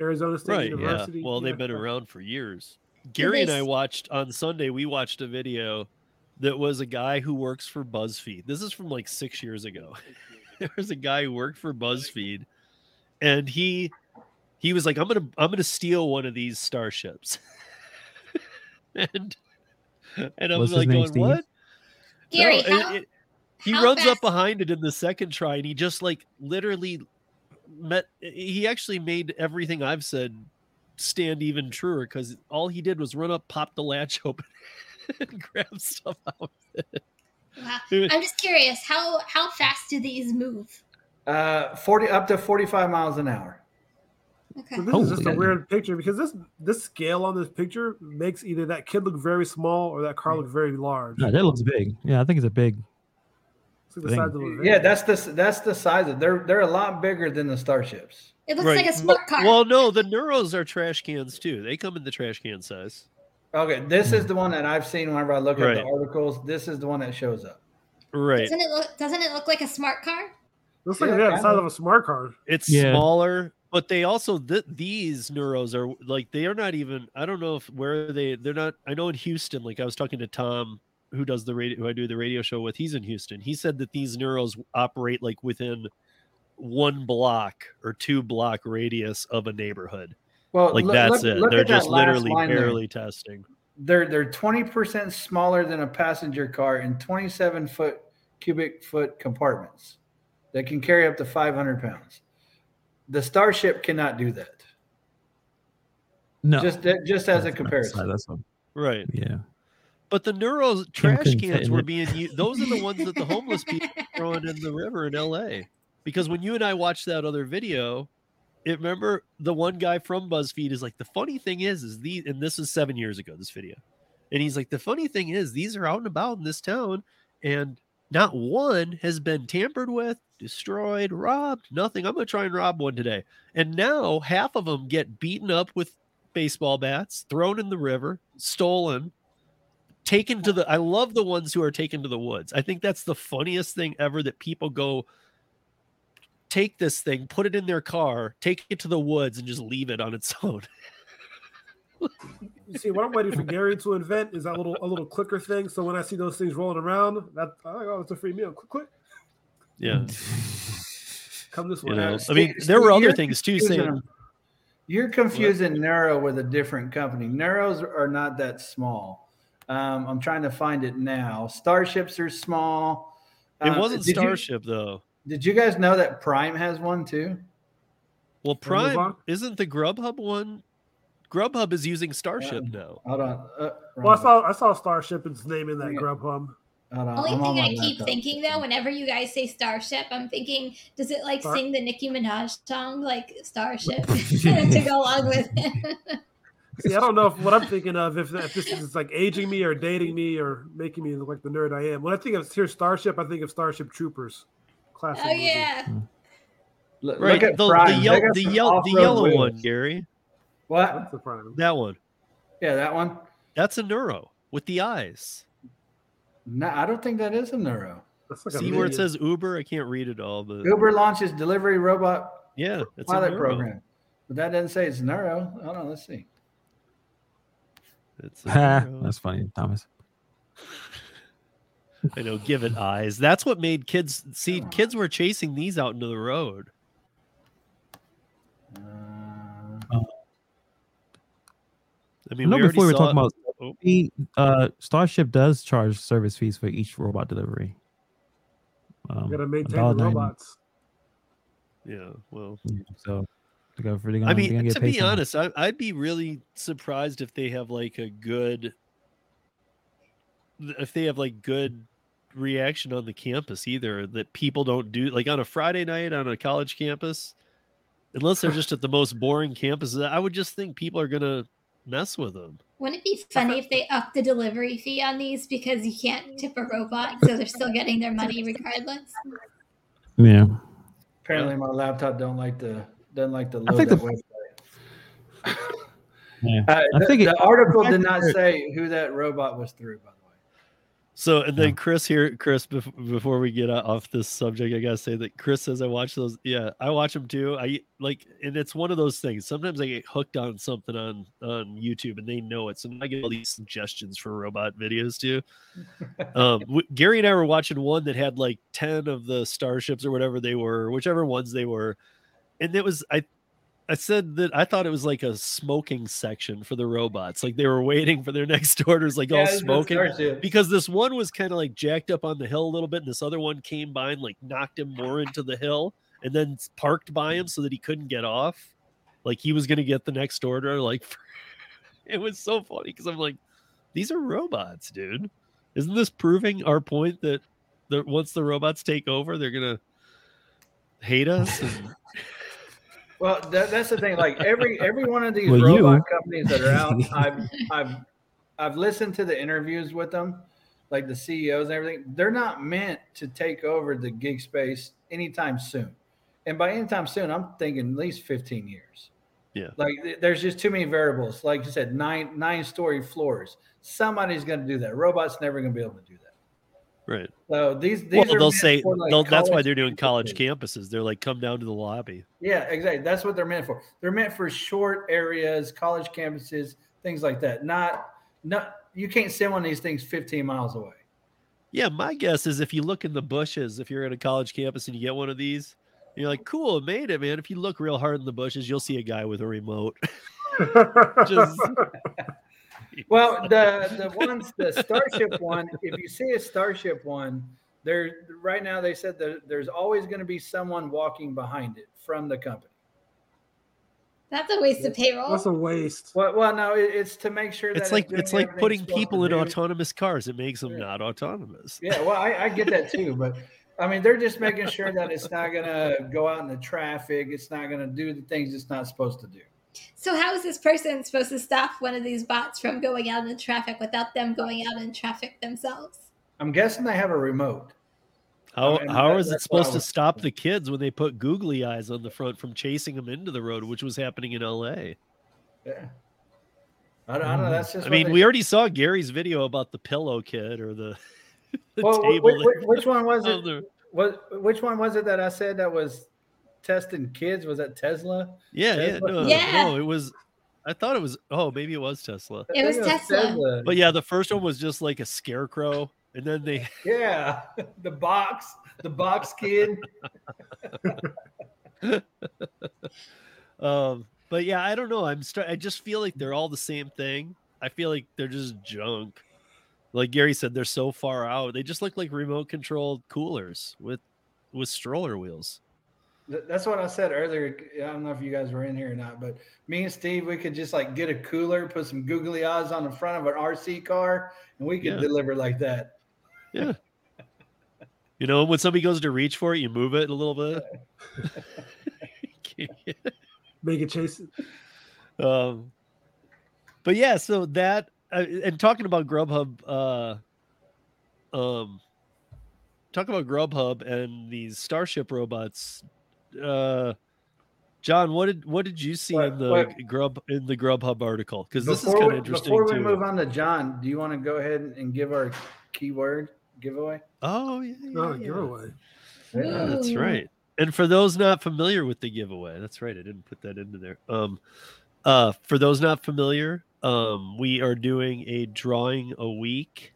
Arizona State right, University. Yeah. Well, they've been around for years. Gary and I watched on Sunday. We watched a video that was a guy who works for BuzzFeed. This is from like six years ago. there was a guy who worked for BuzzFeed, and he he was like, "I'm gonna I'm gonna steal one of these starships," and and I was like, going, Steve? "What?" Gary, no, how, it, it, he runs fast? up behind it in the second try, and he just like literally met. He actually made everything I've said stand even truer because all he did was run up, pop the latch open, and grab stuff out. Of it. Wow. I'm just curious how how fast do these move? Uh, forty up to forty five miles an hour. Okay. So this Holy is just a weird picture because this this scale on this picture makes either that kid look very small or that car look very large. No, that looks big. Yeah, I think it's a big. yeah, that's the that's the size of they're they're a lot bigger than the starships. It looks right. like a smart car. Well, no, the Nuros are trash cans too. They come in the trash can size. Okay, this is the one that I've seen whenever I look right. at the articles. This is the one that shows up. Right. Doesn't it look? Doesn't it look like a smart car? Looks like yeah, the size of a smart car. It's yeah. smaller but they also th- these Nuros are like they are not even i don't know if where they they're not i know in houston like i was talking to tom who does the radio, who I do the radio show with, he's in Houston. He said that these Nuros operate like within one block or two block radius of a neighborhood. Well, like that's look, it. Look They're just literally barely there. testing. They're they're twenty percent smaller than a passenger car in twenty seven foot cubic foot compartments that can carry up to five hundred pounds. The Starship cannot do that. No, just just as a comparison. That's a, right. Yeah. But the Nuros trash cans were being used. Those are the ones that the homeless people throwing in the river in L.A. Because when you and I watched that other video, it remember the one guy from BuzzFeed is like, the funny thing is, is these, and this is seven years ago, this video, and he's like, the funny thing is, these are out and about in this town, and not one has been tampered with, destroyed, robbed, nothing. I'm gonna try and rob one today, and now half of them get beaten up with baseball bats, thrown in the river, stolen, taken to the I love the ones who are taken to the woods. I think that's the funniest thing ever that people go take this thing, put it in their car, take it to the woods and just leave it on its own. You see, what I'm waiting for Gary to invent is that little a little clicker thing. So when I see those things rolling around, that oh, it's a free meal. Quick, quick. Yeah. Come this way. You know, I mean, there were other things too. Saying you're confusing what? Nuro with a different company. Nuros are not that small. Um, I'm trying to find it now. Starships are small. It um, wasn't Starship you, though. Did you guys know that Prime has one too? Well, Prime isn't the Grubhub one. Grubhub is using Starship uh, now. Hold on. Uh, well, I saw I saw Starship its name in that Grubhub. Only I'm thing I keep laptop. thinking though, whenever you guys say Starship, I'm thinking, does it like Star- sing the Nicki Minaj song like Starship to go along with it? See, I don't know if what I'm thinking of if, if this is like aging me or dating me or making me look like the nerd I am. When I think of here Starship, I think of Starship Troopers. Classic. Oh yeah. Hmm. Look, right, look the, the, yellow, the, yellow, the yellow wheels. one, Gary. What? That one. Yeah, that one. That's a Nuro with the eyes. No, I don't think that is a Nuro. Like See where it says Uber? I can't read it all, but Uber launches delivery robot yeah, pilot program. But that doesn't say it's Nuro. Hold on, let's see. It's that's funny, Thomas. I know, give it eyes. That's what made kids see. Kids were chasing these out into the road. Uh, I mean, no. Before we were talking about, oh. uh, Starship does charge service fees for each robot delivery. Um, gotta maintain the robots. Yeah, well, so to go for the. I mean, to be honest, I, I'd be really surprised if they have like a good, if they have like good reaction on the campus either. That people don't do like on a Friday night on a college campus, unless they're just at the most boring campus. I would just think people are gonna mess with them. Wouldn't it be funny if they up the delivery fee on these because you can't tip a robot, so they're still getting their money regardless? Yeah. Apparently, my laptop don't like the doesn't like to load I think that the, website. yeah. Uh, I the, think the article did not say who that robot was through, by the way. So, and then Chris here, Chris, before we get off this subject, I gotta say that Chris says I watch those. Yeah, I watch them too. I like, and it's one of those things. Sometimes I get hooked on something on on YouTube, and they know it, so I get all these suggestions for robot videos too. um, Gary and I were watching one that had like ten of the starships or whatever they were, whichever ones they were, and it was I I said that I thought it was like a smoking section for the robots. Like they were waiting for their next orders, like yeah, all smoking. Because this one was kind of like jacked up on the hill a little bit, and this other one came by and like knocked him more into the hill and then parked by him so that he couldn't get off. Like he was gonna get the next order. Like it was so funny because I'm like, these are robots, dude. Isn't this proving our point that the, once the robots take over, they're gonna hate us? And, well, that, that's the thing. Like every every one of these well, robot you. companies that are out, I've I've I've listened to the interviews with them, like the CEOs and everything. They're not meant to take over the gig space anytime soon. And by anytime soon, I'm thinking at least 15 years. Yeah. Like there's just too many variables. Like you said, nine nine story floors. Somebody's going to do that. Robots never going to be able to do that. Right. So these, these well, they'll say like that's why they're doing college campuses. They're like, come down to the lobby. Yeah, exactly. That's what they're meant for. They're meant for short areas, college campuses, things like that. Not no, you can't send one of these things 15 miles away. Yeah, my guess is if you look in the bushes, if you're at a college campus and you get one of these, you're like, cool, made it, man. If you look real hard in the bushes, you'll see a guy with a remote. Just well, the the ones the Starship one, if you see a Starship one, there right now they said that there's always going to be someone walking behind it from the company. That's a waste of payroll. That's a waste. Well, well no, it, it's to make sure it's like it's like putting people in autonomous cars. It makes them yeah. not autonomous. Yeah, well, I, I get that too, but I mean, they're just making sure that it's not going to go out in the traffic. It's not going to do the things it's not supposed to do. So, how is this person supposed to stop one of these bots from going out in traffic without them going out in traffic themselves? I'm guessing they have a remote. How, I mean, how that, is it supposed to stop the kids when they put googly eyes on the front from chasing them into the road, which was happening in LA? Yeah. I don't, I don't know. That's just. I mean, we already saw Gary's video about the pillow kid or the. the well, which, which, one was it? The, what? Which one was it that I said that was testing kids? Was that Tesla? Yeah, Tesla? yeah, no, yeah. no, it was. I thought it was. Oh, maybe it was Tesla. It was, it was Tesla. Tesla. But yeah, the first one was just like a scarecrow, and then they. Yeah, the box the box kid. um, but yeah, I don't know. I'm start. I just feel like they're all the same thing. I feel like they're just junk. Like Gary said, they're so far out. They just look like remote controlled coolers with with stroller wheels. That's what I said earlier. I don't know if you guys were in here or not, but me and Steve, we could just like get a cooler, put some googly eyes on the front of an RC car, and we could yeah. deliver like that. Yeah. You know, when somebody goes to reach for it, you move it a little bit. Make it chase it. Um, but yeah, so that uh, and talking about Grubhub, uh, um, talk about Grubhub and these Starship robots. Uh, John, what did what did you see what, in the what, Grub in the Grubhub article? Because this is kind of interesting. Before we too. move on to John, do you want to go ahead and give our keyword? giveaway? Oh yeah, yeah, oh, yeah. giveaway. Yeah, that's right. And for those not familiar with the giveaway, that's right. I didn't put that into there. Um, uh, for those not familiar, um, we are doing a drawing a week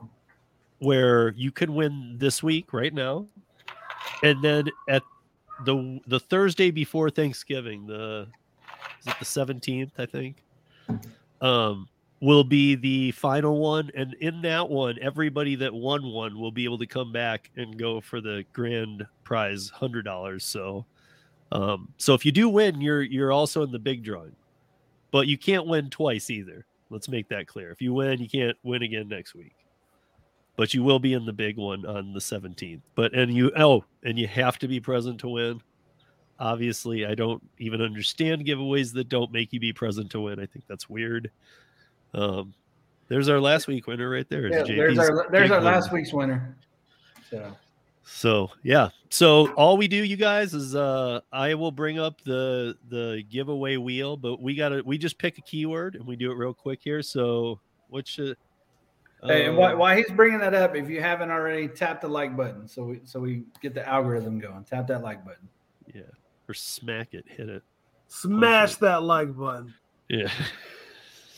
where you can win this week right now, and then at the the Thursday before Thanksgiving, the is it the seventeenth? I think. Um, will be the final one and in that one everybody that won one will be able to come back and go for the grand prize hundred dollars so um so if you do win you're you're also in the big drawing but you can't win twice either let's make that clear if you win you can't win again next week but you will be in the big one on the 17th but and you oh and you have to be present to win obviously i don't even understand giveaways that don't make you be present to win i think that's weird um, there's our last week winner right there. Yeah, there's our there's our last week's winner. So. So yeah. So all we do, you guys, is uh I will bring up the the giveaway wheel, but we gotta we just pick a keyword and we do it real quick here. So what should Hey, and while, while he's bringing that up, if you haven't already, tap the like button so we so we get the algorithm going. Tap that like button. Yeah, or smack it, hit it, smash that like button. Yeah.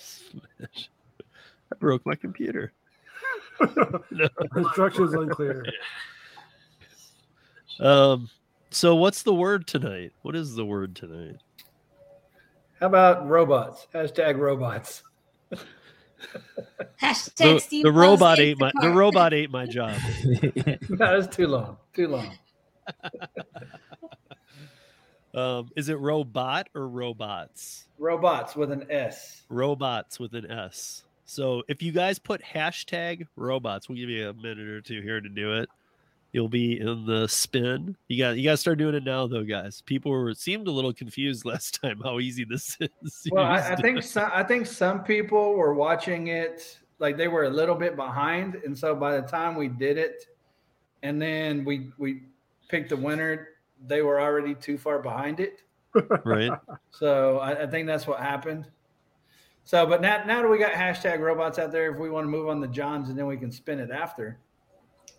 Smash. I broke my computer. no. Instructions unclear. Um. So, what's the word tonight? What is the word tonight? How about robots? Hashtag robots. Hashtag the, the robot ate my the robot ate my job. that was too long. Too long. Um, is it robot or robots? Robots with an S. Robots with an S. So if you guys put hashtag robots, we'll give you a minute or two here to do it. You'll be in the spin. You got you got to start doing it now, though, guys. People were seemed a little confused last time how easy this is. Well, I, I think some I think some people were watching it like they were a little bit behind, and so by the time we did it, and then we we picked the winner, they were already too far behind it. Right. so I, I, think that's what happened. So, but now now that we got hashtag robots out there, if we want to move on the Johns and then we can spin it after.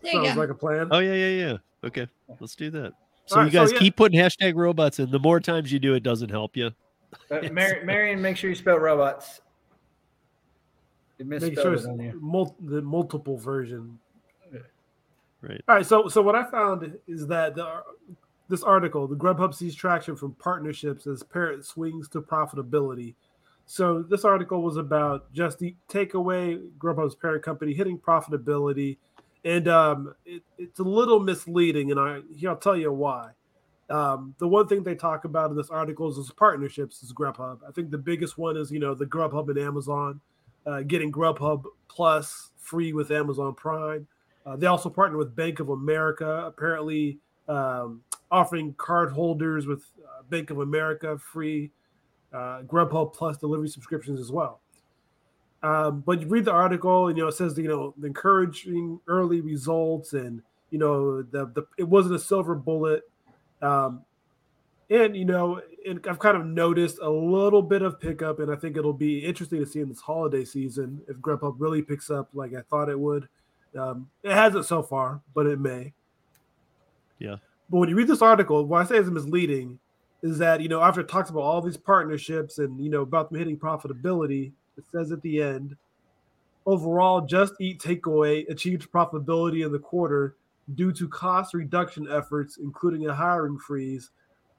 There Sounds like a plan. Oh yeah, yeah, yeah. Okay, let's do that. So right, you guys so, yeah. keep putting hashtag robots in. The more times you do it, doesn't help you. Uh, Mar- Marion, make sure you spell robots. It Make sure it's mul- the multiple version. Right. All right. So, so what I found is that the, this article, the Grubhub sees traction from partnerships as parent swings to profitability. So this article was about just the takeaway Grubhub's parent company hitting profitability, and um, it, it's a little misleading, and I I'll tell you why. Um, the one thing they talk about in this article is partnerships is Grubhub. I think the biggest one is you know the Grubhub and Amazon, uh, getting Grubhub Plus free with Amazon Prime. Uh, they also partner with Bank of America, apparently um, offering card holders with uh, Bank of America free uh, Grubhub Plus delivery subscriptions as well. Um, but you read the article, and you know it says you know encouraging early results, and you know the, the it wasn't a silver bullet, um, and you know and I've kind of noticed a little bit of pickup, and I think it'll be interesting to see in this holiday season if Grubhub really picks up like I thought it would. Um, it hasn't so far, but it may. Yeah. But when you read this article, why I say it's misleading is that you know after it talks about all these partnerships and you know about them hitting profitability, it says at the end, overall, Just Eat Takeaway achieved profitability in the quarter due to cost reduction efforts, including a hiring freeze,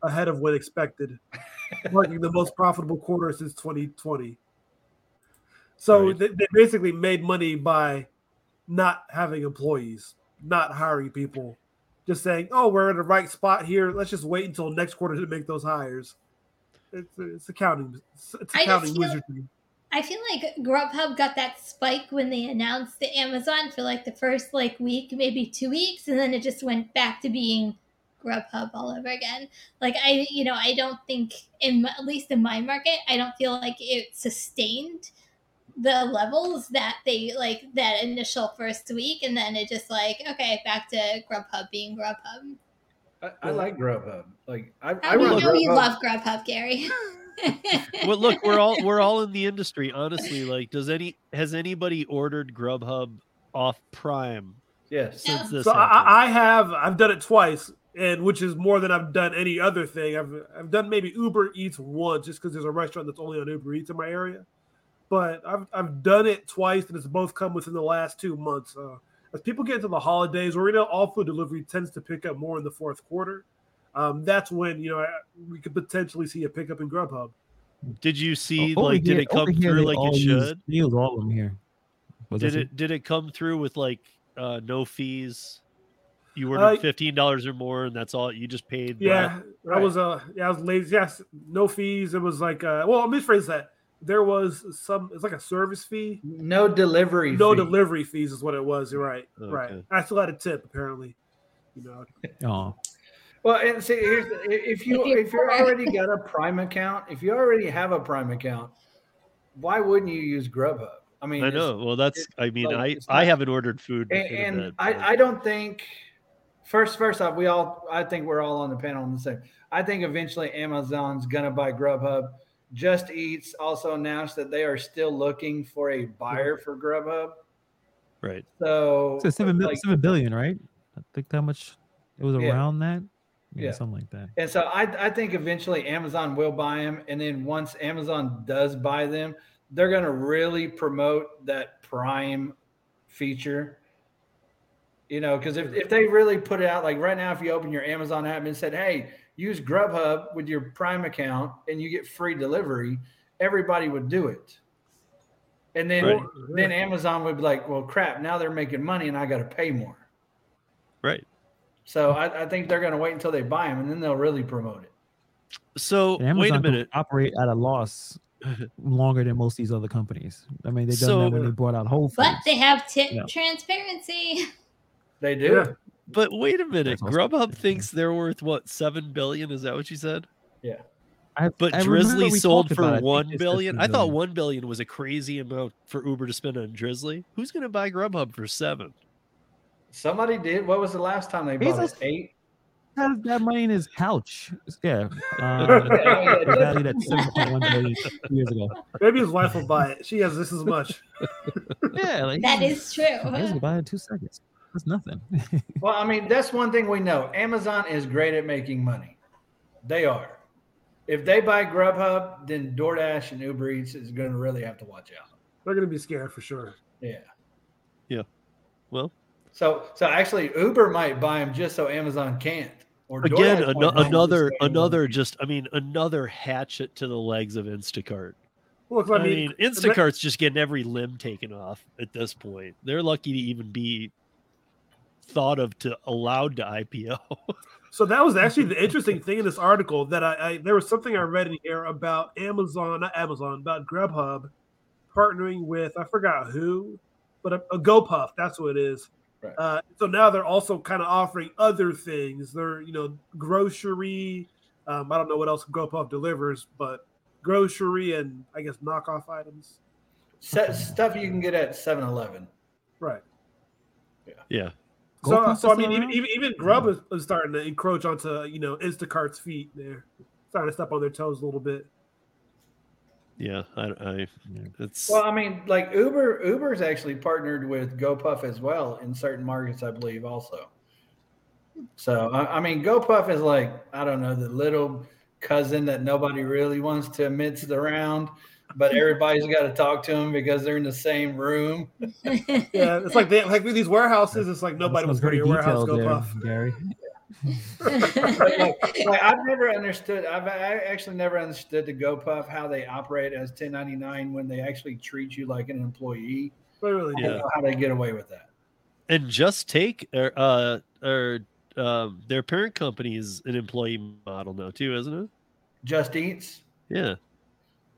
ahead of what expected, marking the most profitable quarter since 2020. So right. they, they basically made money by not having employees, not hiring people, just saying, "Oh, we're in the right spot here. Let's just wait until next quarter to make those hires." It's it's accounting. It's, accounting wizardry. I feel like Grubhub got that spike when they announced the Amazon for like the first like week, maybe two weeks, and then it just went back to being Grubhub all over again. Like I, you know, I don't think in at least in my market, I don't feel like it sustained the levels that they like that initial first week, and then it just like okay, back to Grubhub being Grubhub. I, I like Grubhub. Like I, I, I know Grubhub. you love Grubhub, Gary. well, look, we're all we're all in the industry. Honestly, like, does any has anybody ordered Grubhub off Prime? Yes. Since this so I, I, have. I've done it twice, and which is more than I've done any other thing. I've I've done maybe Uber Eats once, just because there's a restaurant that's only on Uber Eats in my area but I've I've done it twice, and it's both come within the last two months. Uh, as people get into the holidays, where you know all food delivery tends to pick up more in the fourth quarter, um, that's when you know we could potentially see a pickup in Grubhub. Did you see like did it come through like it should? Deals all of them here. did it did it come through with like uh, no fees? You ordered uh, fifteen dollars or more, and that's all you just paid. Yeah, that, I was uh yeah I was lazy. Yes, no fees. It was like uh well, let me phrase that there was some it's like a service fee. No delivery. No fee. delivery fees is what it was. You're right. Okay. Right. I still had a tip apparently. You know. Oh. Well, and see, here's the, if you if you already got a Prime account, if you already have a Prime account, why wouldn't you use Grubhub? I mean, I know. Well, that's. I mean, like, I I haven't ordered food, and, and I I don't think. First, first off, we all I think we're all on the panel on the same. I think eventually Amazon's gonna buy Grubhub just Eats also announced that they are still looking for a buyer for Grubhub. Right. So, so seven, like, seven billion, right? I think that much it was around that. Yeah, yeah, something like that. And so I, I think eventually Amazon will buy them. And then once Amazon does buy them, they're going to really promote that Prime feature. You know, because if, if they really put it out, like right now, if you open your Amazon app and said, hey, use Grubhub with your Prime account and you get free delivery, everybody would do it. And then right. then Amazon would be like, well, crap, now they're making money and I got to pay more. Right. So I, I think they're going to wait until they buy them and then they'll really promote it. So Amazon wait a minute. Operate at a loss longer than most of these other companies. I mean, they done so, that when they brought out Whole Foods. But they have tip yeah. transparency. They do. Yeah. But wait a minute, Grubhub thinks they're worth what seven billion? Is that what you said? Yeah. I, but I Drizly sold for one billion. I thought one billion was a crazy amount for Uber to spend on Drizly. Who's going to buy Grubhub for seven? Somebody did. What was the last time they bought it? Eight. Has that money in his couch? Yeah, uh, valued at seven point one billion years ago. Maybe his wife will buy it. She has this as much. yeah, like, that is true. He'll buy it in two seconds. That's nothing. well, I mean, that's one thing we know. Amazon is great at making money. They are. If they buy Grubhub, then DoorDash and Uber Eats is going to really have to watch out. They're going to be scared for sure. Yeah. Yeah. Well. So so actually, Uber might buy them just so Amazon can't. Or again, an- another another just I mean another hatchet to the legs of Instacart. Look, I, I mean, mean, Instacart's just getting every limb taken off at this point. They're lucky to even be thought of to allowed to IPO. so that was actually the interesting thing in this article that I, I, there was something I read in here about Amazon, not Amazon, about Grubhub partnering with I forgot who, but a, a GoPuff. That's what it is. Right. Uh, so now they're also kind of offering other things. They're you know grocery. Um, I don't know what else GoPuff delivers, but grocery and I guess knockoff items. Set stuff you can get at 7-Eleven. Right. Yeah. Yeah. So, so I mean, even, even, even Grub is, is, starting to encroach onto you know Instacart's feet. There, starting to step on their toes a little bit. Yeah, I, I it's well, I mean, like Uber, Uber's actually partnered with GoPuff as well in certain markets, I believe, also. So I, I mean, GoPuff is like I don't know the little cousin that nobody really wants to admit to the round, but everybody's got to talk to them because they're in the same room. yeah, it's like they, like with these warehouses, it's like nobody wants to go to your warehouse. Go there, Gary. Like, like, I've never understood. I've I actually never understood the GoPuff how they operate as 1099 when they actually treat you like an employee. Really, yeah. how they get away with that. And just take uh, uh or um, their parent company is an employee model now too, isn't it? Just Eats. Yeah.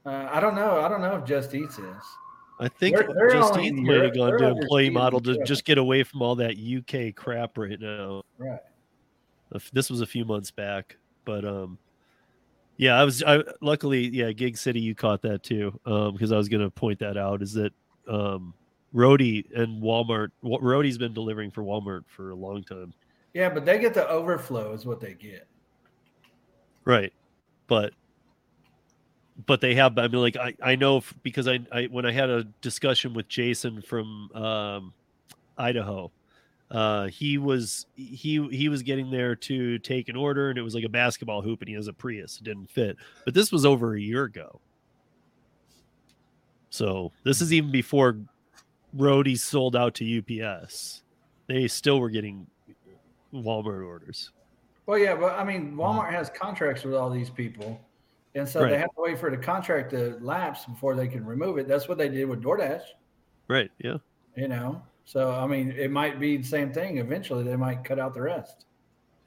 Uh, I don't know. I don't know if Just Eats is. I think they're, they're Just Eats might have gone to employee model to just get away from all that UK crap right now. Right. This was a few months back, but um, yeah, I was. I luckily, yeah, Gig City, you caught that too, um, because I was going to point that out. Is that um, Roadie and Walmart? What Roadie's been delivering for Walmart for a long time. Yeah, but they get the overflow is what they get. Right. But but they have I mean like I I know because I I when I had a discussion with Jason from um Idaho uh he was he he was getting there to take an order and it was like a basketball hoop and he has a Prius it didn't fit but this was over a year ago so this is even before Roadie sold out to UPS they still were getting Walmart orders. Well, yeah, but I mean, Walmart has contracts with all these people, and so right. they have to wait for the contract to lapse before they can remove it. That's what they did with DoorDash. Right. Yeah. You know, so I mean, it might be the same thing. Eventually, they might cut out the rest.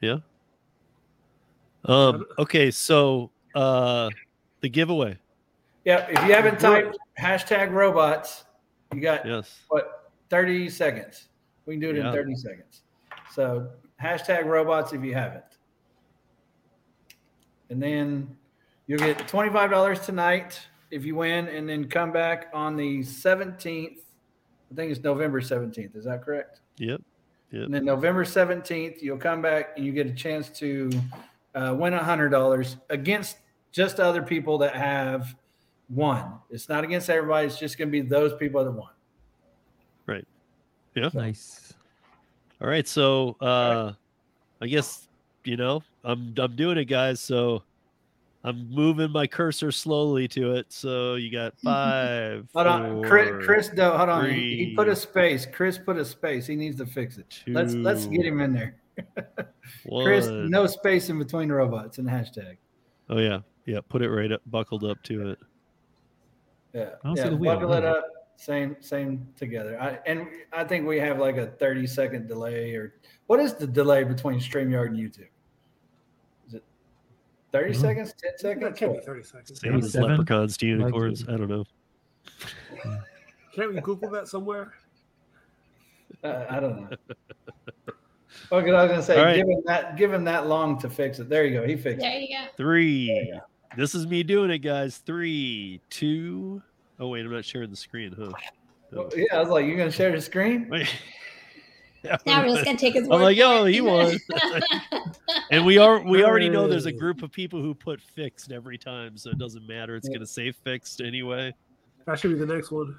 Yeah. Um. Okay. So, uh, the giveaway. Yeah. If you haven't typed hashtag robots, you got yes. What thirty seconds? We can do it yeah. in thirty seconds. So hashtag robots if you haven't. And then you'll get $25 tonight if you win, and then come back on the 17th. I think it's November 17th. Is that correct? Yep. Yep. And then November 17th, you'll come back and you get a chance to uh, win $100 against just other people that have won. It's not against everybody. It's just going to be those people that won. Right. Yeah. Nice. All right, so uh I guess you know I'm I'm doing it, guys. So I'm moving my cursor slowly to it. So you got five. hold on, Chris. Chris, no, hold on. Three, he, put a space. Chris put a space. He needs to fix it. let let's let's get him in there. Chris, no space in between robots and hashtag. Oh yeah, yeah. Put it right up, buckled up to it. Yeah, yeah. Buckle it up same same together. I, and I think we have like a 30 second delay or what is the delay between StreamYard and YouTube? Is it 30 mm-hmm. seconds, 10 seconds? It can't be 30 seconds. Same as leprechauns to unicorns. I don't know. Can't we Google that somewhere? Uh, I don't know. Okay, I was gonna say, right. give him that, give him that long to fix it. There you go. He fixed there it. There you go. Three. You go. This is me doing it, guys. Three, two, Oh wait, I'm not sharing the screen, huh? Well, yeah, I was like, "You're gonna share the screen?" Wait. now we're just gonna take his. word. I'm like, yo, he won." and we are we already know there's a group of people who put fixed every time, so it doesn't matter. It's gonna say fixed anyway. That should be the next one.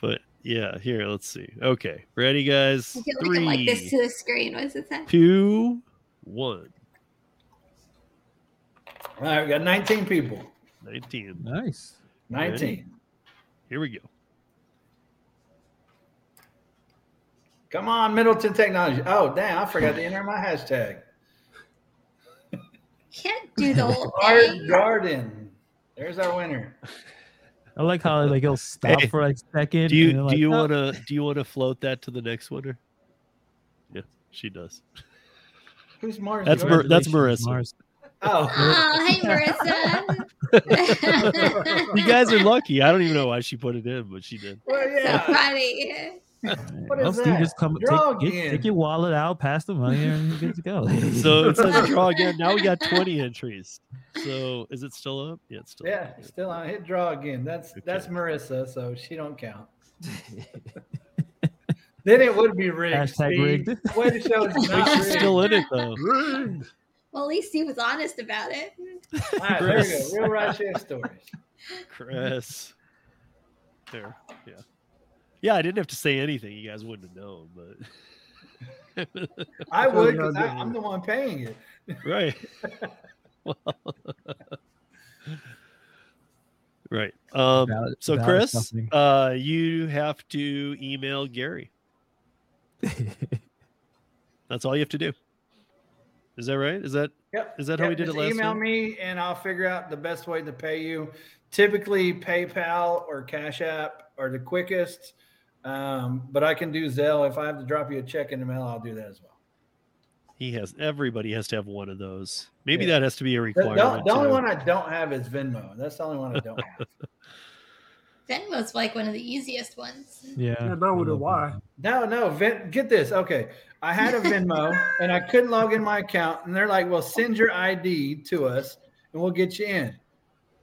But yeah, here, let's see. Okay, ready, guys? I feel Three, like, like this to the screen. What does it say? Two, one. All right, we got 19 people. 19. Nice. 19. Here we go. Come on, Middleton Technology. Oh, damn, I forgot to enter my hashtag. Can't do the whole thing. Art Garden. There's our winner. I like how like he'll stop hey, for like a second. Do you do like, you oh. want to do you want to float that to the next winner? Yeah, she does. Who's Mars? That's Mar- that's Marissa. Mars. Oh. oh, hey Marissa. you guys are lucky. I don't even know why she put it in, but she did. Well, yeah. So funny. what is that? Just come, take, get, take, your wallet out, pass the money, and you're good to go. so it says draw again. Now we got 20 entries. So is it still up? Yeah, it's still yeah, up. still on. Hit draw again. That's okay. that's Marissa, so she don't count. then it would be rigged. Hashtag rigged. Way to show it's not She's still in it though. Well, at least he was honest about it. All right, there we go. Real right stories. Chris. There. Yeah. Yeah, I didn't have to say anything. You guys wouldn't have known, but I would because I'm the one paying it. Right. well, right. Um, valid, so, valid Chris, uh, you have to email Gary. That's all you have to do. Is that right? Is that yep. Is that yep. how we did Just it last time? Email time? me and I'll figure out the best way to pay you. Typically, PayPal or Cash App are the quickest. Um, but I can do Zelle. If I have to drop you a check in the mail, I'll do that as well. He has everybody has to have one of those. Maybe yeah. that has to be a requirement. The, the only one I don't have is Venmo. That's the only one I don't have. Venmo's like one of the easiest ones. Yeah. yeah no, wonder why. No, no. Ven- get this. Okay. I had a Venmo and I couldn't log in my account. And they're like, well, send your ID to us and we'll get you in.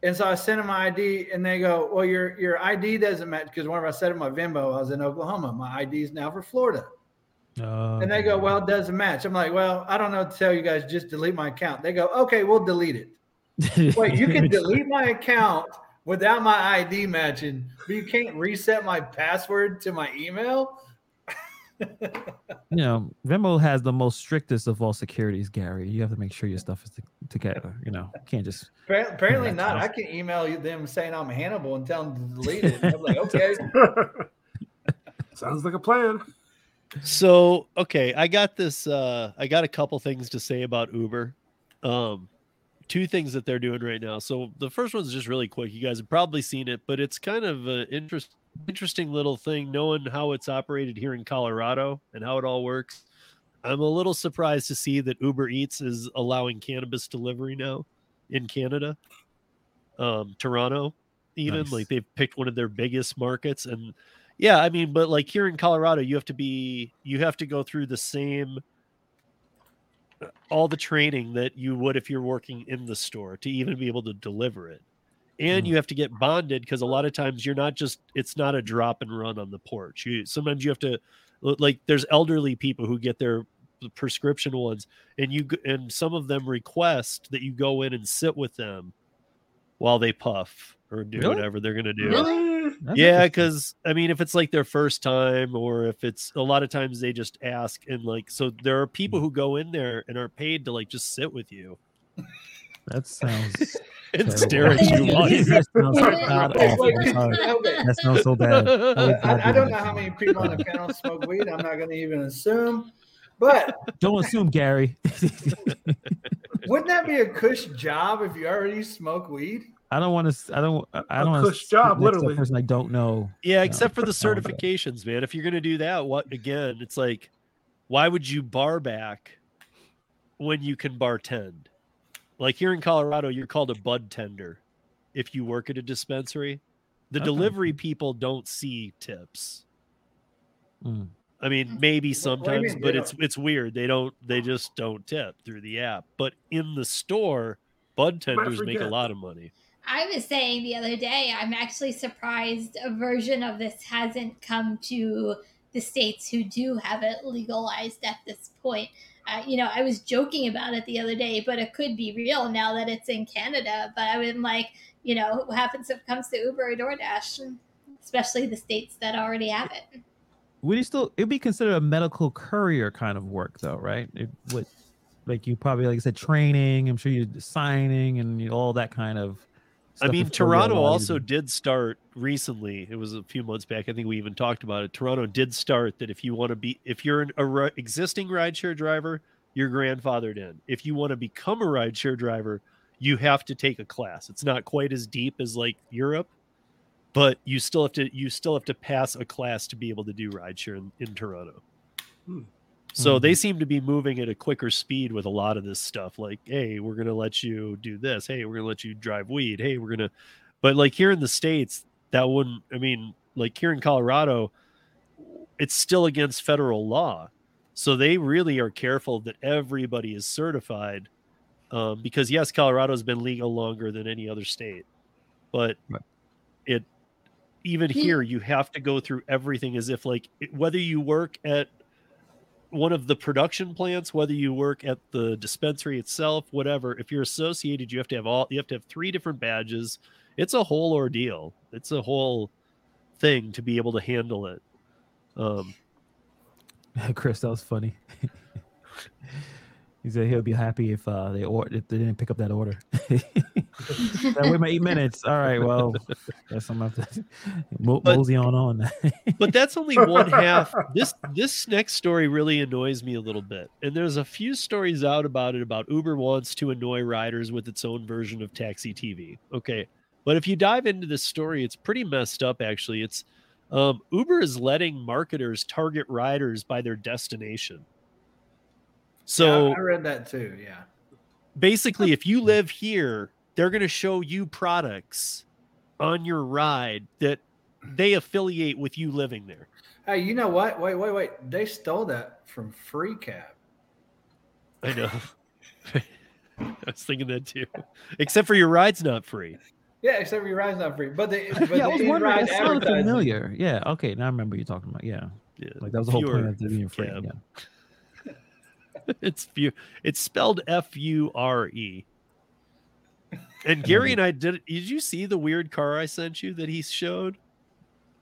And so I sent them my ID, and they go, "Well, your your ID doesn't match because whenever I set up my Venmo, I was in Oklahoma. My ID is now for Florida." Uh, and they go, "Well, it doesn't match." I'm like, "Well, I don't know what to tell you guys. Just delete my account." They go, "Okay, we'll delete it." Wait, you can delete my account without my ID matching, but you can't reset my password to my email you know, Venmo has the most strictest of all securities, Gary. You have to make sure your stuff is together. You know, can't just. Apparently not. I can email them saying I'm Hannibal and tell them to delete it. I'm like, okay. Sounds like a plan. So okay, I got this. uh I got a couple things to say about Uber. Um, two things that they're doing right now. So the first one's just really quick. You guys have probably seen it, but it's kind of an interest, interesting little thing knowing how it's operated here in Colorado and how it all works. I'm a little surprised to see that Uber Eats is allowing cannabis delivery now in Canada. Um, Toronto, even nice. like they've picked one of their biggest markets. And yeah, I mean, but like here in Colorado, you have to be, you have to go through the same all the training that you would if you're working in the store to even be able to deliver it. And mm. you have to get bonded because a lot of times you're not just it's not a drop and run on the porch. You sometimes you have to like there's elderly people who get their prescription ones and you and some of them request that you go in and sit with them while they puff or do really? whatever they're going to do. Really? Yeah, because I mean, if it's like their first time, or if it's a lot of times they just ask, and like, so there are people who go in there and are paid to like just sit with you. That sounds. and stare at you while you. That sounds That sounds so bad. I, I, don't know how many people on the panel smoke weed. I'm not going to even assume, but don't assume, Gary. wouldn't that be a cush job if you already smoke weed? I don't want to. I don't. I don't want to. job, literally. Person I don't know. Yeah, except know. for the certifications, man. If you're gonna do that, what again? It's like, why would you bar back when you can bartend? Like here in Colorado, you're called a bud tender if you work at a dispensary. The okay. delivery people don't see tips. Mm. I mean, maybe sometimes, mean? but it's it's weird. They don't. They just don't tip through the app. But in the store, bud tenders make a lot of money. I was saying the other day, I'm actually surprised a version of this hasn't come to the states who do have it legalized at this point. You know, I was joking about it the other day, but it could be real now that it's in Canada. But I was like, you know, what happens if it comes to Uber or DoorDash, especially the states that already have it? Would you still? It'd be considered a medical courier kind of work, though, right? It would, like you probably like I said, training. I'm sure you're signing and you know, all that kind of I mean, Toronto also did start recently. It was a few months back. I think we even talked about it. Toronto did start that if you want to be, if you're an a existing rideshare driver, you're grandfathered in. If you want to become a rideshare driver, you have to take a class. It's not quite as deep as like Europe, but you still have to you still have to pass a class to be able to do rideshare in, in Toronto. Hmm. So mm-hmm. they seem to be moving at a quicker speed with a lot of this stuff. Like, hey, we're gonna let you do this. Hey, we're gonna let you drive weed. Hey, we're gonna. But like here in the states, that wouldn't. I mean, like here in Colorado, it's still against federal law. So they really are careful that everybody is certified, um, because yes, Colorado's been legal longer than any other state, but right. it even here you have to go through everything as if like whether you work at one of the production plants, whether you work at the dispensary itself, whatever, if you're associated, you have to have all you have to have three different badges. It's a whole ordeal. It's a whole thing to be able to handle it. Um Chris, that was funny. He said he'll be happy if uh, they or if they didn't pick up that order. that wait my eight minutes. All right, well, guess I'm have to mo- but, mosey on on. but that's only one half. This this next story really annoys me a little bit, and there's a few stories out about it. About Uber wants to annoy riders with its own version of Taxi TV. Okay, but if you dive into this story, it's pretty messed up. Actually, it's um, Uber is letting marketers target riders by their destination. So yeah, I read that too. Yeah. Basically, if you live here, they're going to show you products on your ride that they affiliate with you living there. Hey, you know what? Wait, wait, wait. They stole that from Free Cab. I know. I was thinking that too. Except for your ride's not free. Yeah, except for your ride's not free. But the but yeah, I was wondering. That sounded familiar. Yeah. Okay. Now I remember you talking about. Yeah. Yeah. Like that was the whole point of it being free. Yeah. it's few. It's spelled F U R E. And Gary and I did. Did you see the weird car I sent you that he showed?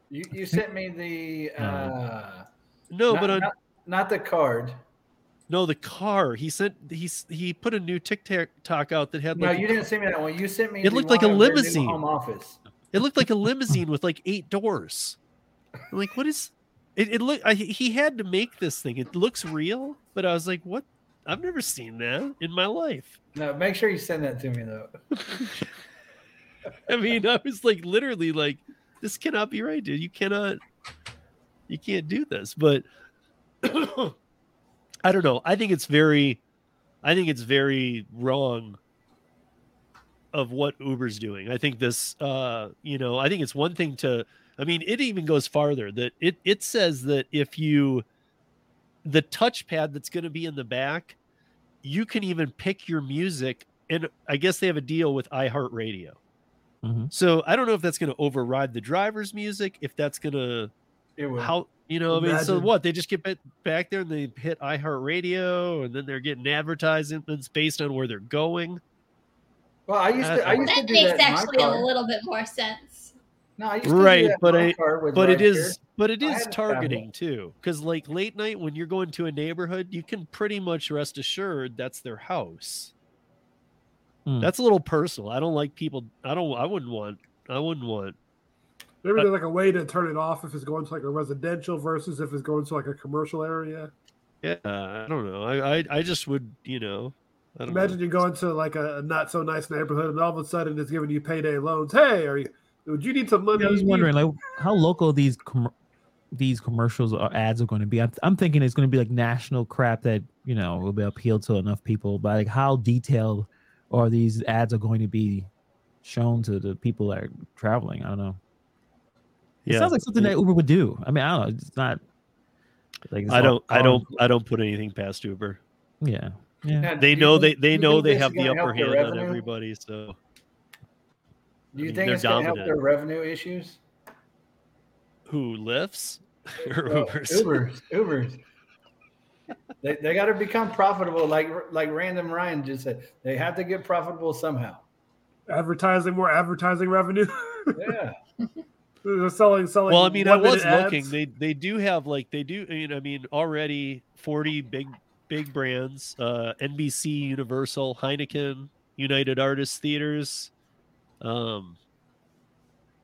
You you sent me the. Uh, no, not, but on, not, not the card. No, the car. He sent he's he put a new TikTok out that had like No, you didn't send me that one. You sent me It looked like a limousine. Home office. It looked like a limousine with like eight doors. I'm like, what is it, it look I, he had to make this thing. It looks real, but I was like, what? I've never seen that in my life. No, make sure you send that to me though. I mean, I was like literally like, this cannot be right, dude. You cannot you can't do this. But I don't know. I think it's very I think it's very wrong of what Uber's doing. I think this uh, you know, I think it's one thing to I mean, it even goes farther that it it says that if you the touchpad that's going to be in the back, you can even pick your music and I guess they have a deal with iHeartRadio. Mm-hmm. So I don't know if that's going to override the driver's music, if that's going to how you know, Imagine. I mean, so what? They just get back there and they hit iHeartRadio, and then they're getting advertisements based on where they're going. Well, I used to. I used that to do makes that actually a little bit more sense. No, I right, but I, but it is, but it is targeting too, because like late night when you're going to a neighborhood, you can pretty much rest assured that's their house. Hmm. That's a little personal. I don't like people. I don't. I wouldn't want. I wouldn't want. Maybe there's like a way to turn it off if it's going to like a residential versus if it's going to like a commercial area. Yeah, I don't know. I I, I just would, you know. Imagine know. you're going to like a not so nice neighborhood and all of a sudden it's giving you payday loans. Hey, are you? Would you need some money? Yeah, I was wondering, like, how local these com- these commercials or ads are going to be. I'm, I'm thinking it's going to be like national crap that you know will be appealed to enough people. But like, how detailed are these ads are going to be shown to the people that are traveling? I don't know. It sounds like something that Uber would do. I mean, I don't know. It's not. Like it's I don't. I don't. I don't put anything past Uber. Yeah. Yeah. They know they they know they have the upper hand on everybody. So do you I mean, think it's going to help their revenue issues? Who lifts or Ubers? Ubers, Ubers. they they got to become profitable, like like Random Ryan just said. They have to get profitable somehow. Advertising more advertising revenue. yeah. They're selling selling. Well, I mean, I was looking. They they do have like they do. I mean, I mean, already forty big big brands: uh, NBC, Universal, Heineken, United Artists Theaters, Um,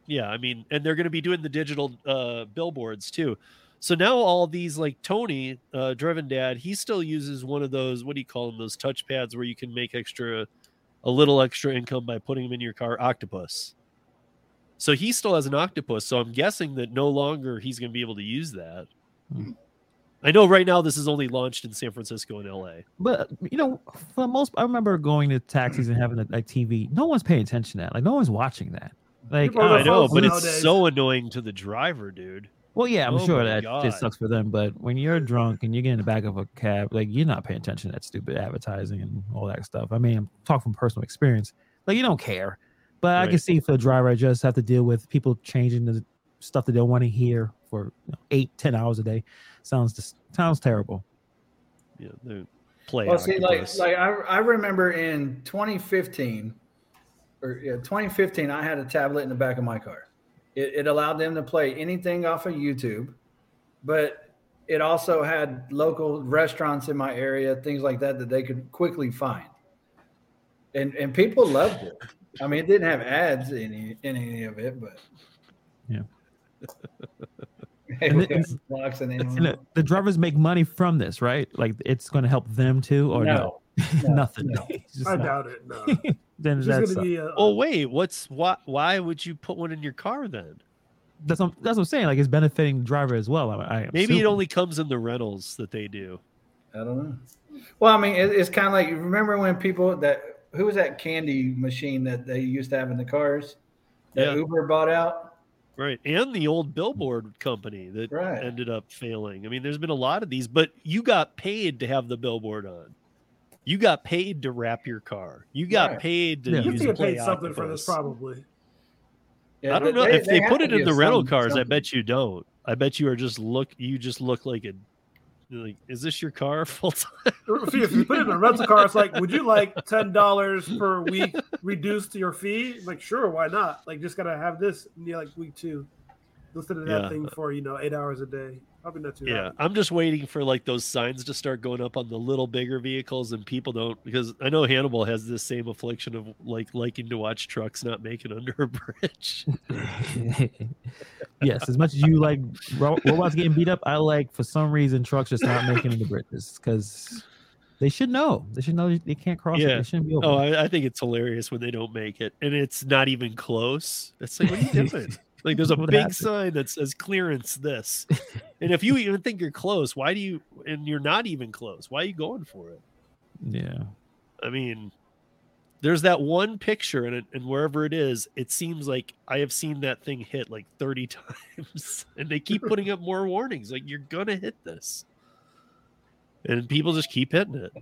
yeah, I mean, and they're going to be doing the digital uh, billboards too. So now all these like Tony, uh, Driven Dad, he still uses one of those. What do you call them? Those touch pads where you can make extra, a little extra income by putting them in your car. Octopus. So he still has an octopus. So I'm guessing that no longer he's going to be able to use that. Hmm. I know right now this is only launched in San Francisco and LA. But you know, for most, I remember going to taxis and having a, like TV. No one's paying attention to that. Like no one's watching that. Like I know, but nowadays. it's so annoying to the driver, dude. Well, yeah, I'm oh sure that God. just sucks for them. But when you're drunk and you get in the back of a cab, like you're not paying attention to that stupid advertising and all that stuff. I mean, I'm talking from personal experience. Like you don't care. But right. I can see for the driver, I just have to deal with people changing the stuff that they don't want to hear for you know, eight, ten hours a day. Sounds just sounds terrible. Yeah, they play. Well, see, like like I, I remember in 2015 or yeah, 2015, I had a tablet in the back of my car. It, it allowed them to play anything off of YouTube, but it also had local restaurants in my area, things like that that they could quickly find. And and people loved it. I mean, it didn't have ads in any, in any of it, but yeah. and, and, and the drivers make money from this, right? Like it's going to help them too, or no? no? Nothing. No. I not. doubt it. No. then that's. Be a, oh wait, what's what? Why would you put one in your car then? That's what, that's what I'm saying. Like it's benefiting the driver as well. I, I maybe it only comes in the rentals that they do. I don't know. Well, I mean, it, it's kind of like you remember when people that who was that candy machine that they used to have in the cars that yeah. Uber bought out. Right. And the old billboard company that right. ended up failing. I mean, there's been a lot of these, but you got paid to have the billboard on. You got paid to wrap your car. You got right. paid to yeah. use you paid something for this probably. Yeah, I don't know they, if they, they put it in the rental cars. Something. I bet you don't. I bet you are just look. You just look like a like, is this your car full time? if you put it in a rental car, it's like, would you like ten dollars per week reduced to your fee? Like, sure, why not? Like, just gotta have this, you know, like week two. Listen to that yeah. thing for you know eight hours a day. Probably not too. Yeah, happy. I'm just waiting for like those signs to start going up on the little bigger vehicles, and people don't because I know Hannibal has this same affliction of like liking to watch trucks not make it under a bridge. yes, as much as you like robots getting beat up, I like for some reason trucks just not making it the bridges because they should know. They should know they can't cross yeah. it. They shouldn't be Oh, I, I, think it's hilarious when they don't make it, and it's not even close. It's like, what are you doing? Like there's a big sign that says clearance this. and if you even think you're close, why do you and you're not even close? Why are you going for it? Yeah. I mean, there's that one picture and and wherever it is, it seems like I have seen that thing hit like 30 times. and they keep putting up more warnings like you're gonna hit this. And people just keep hitting it.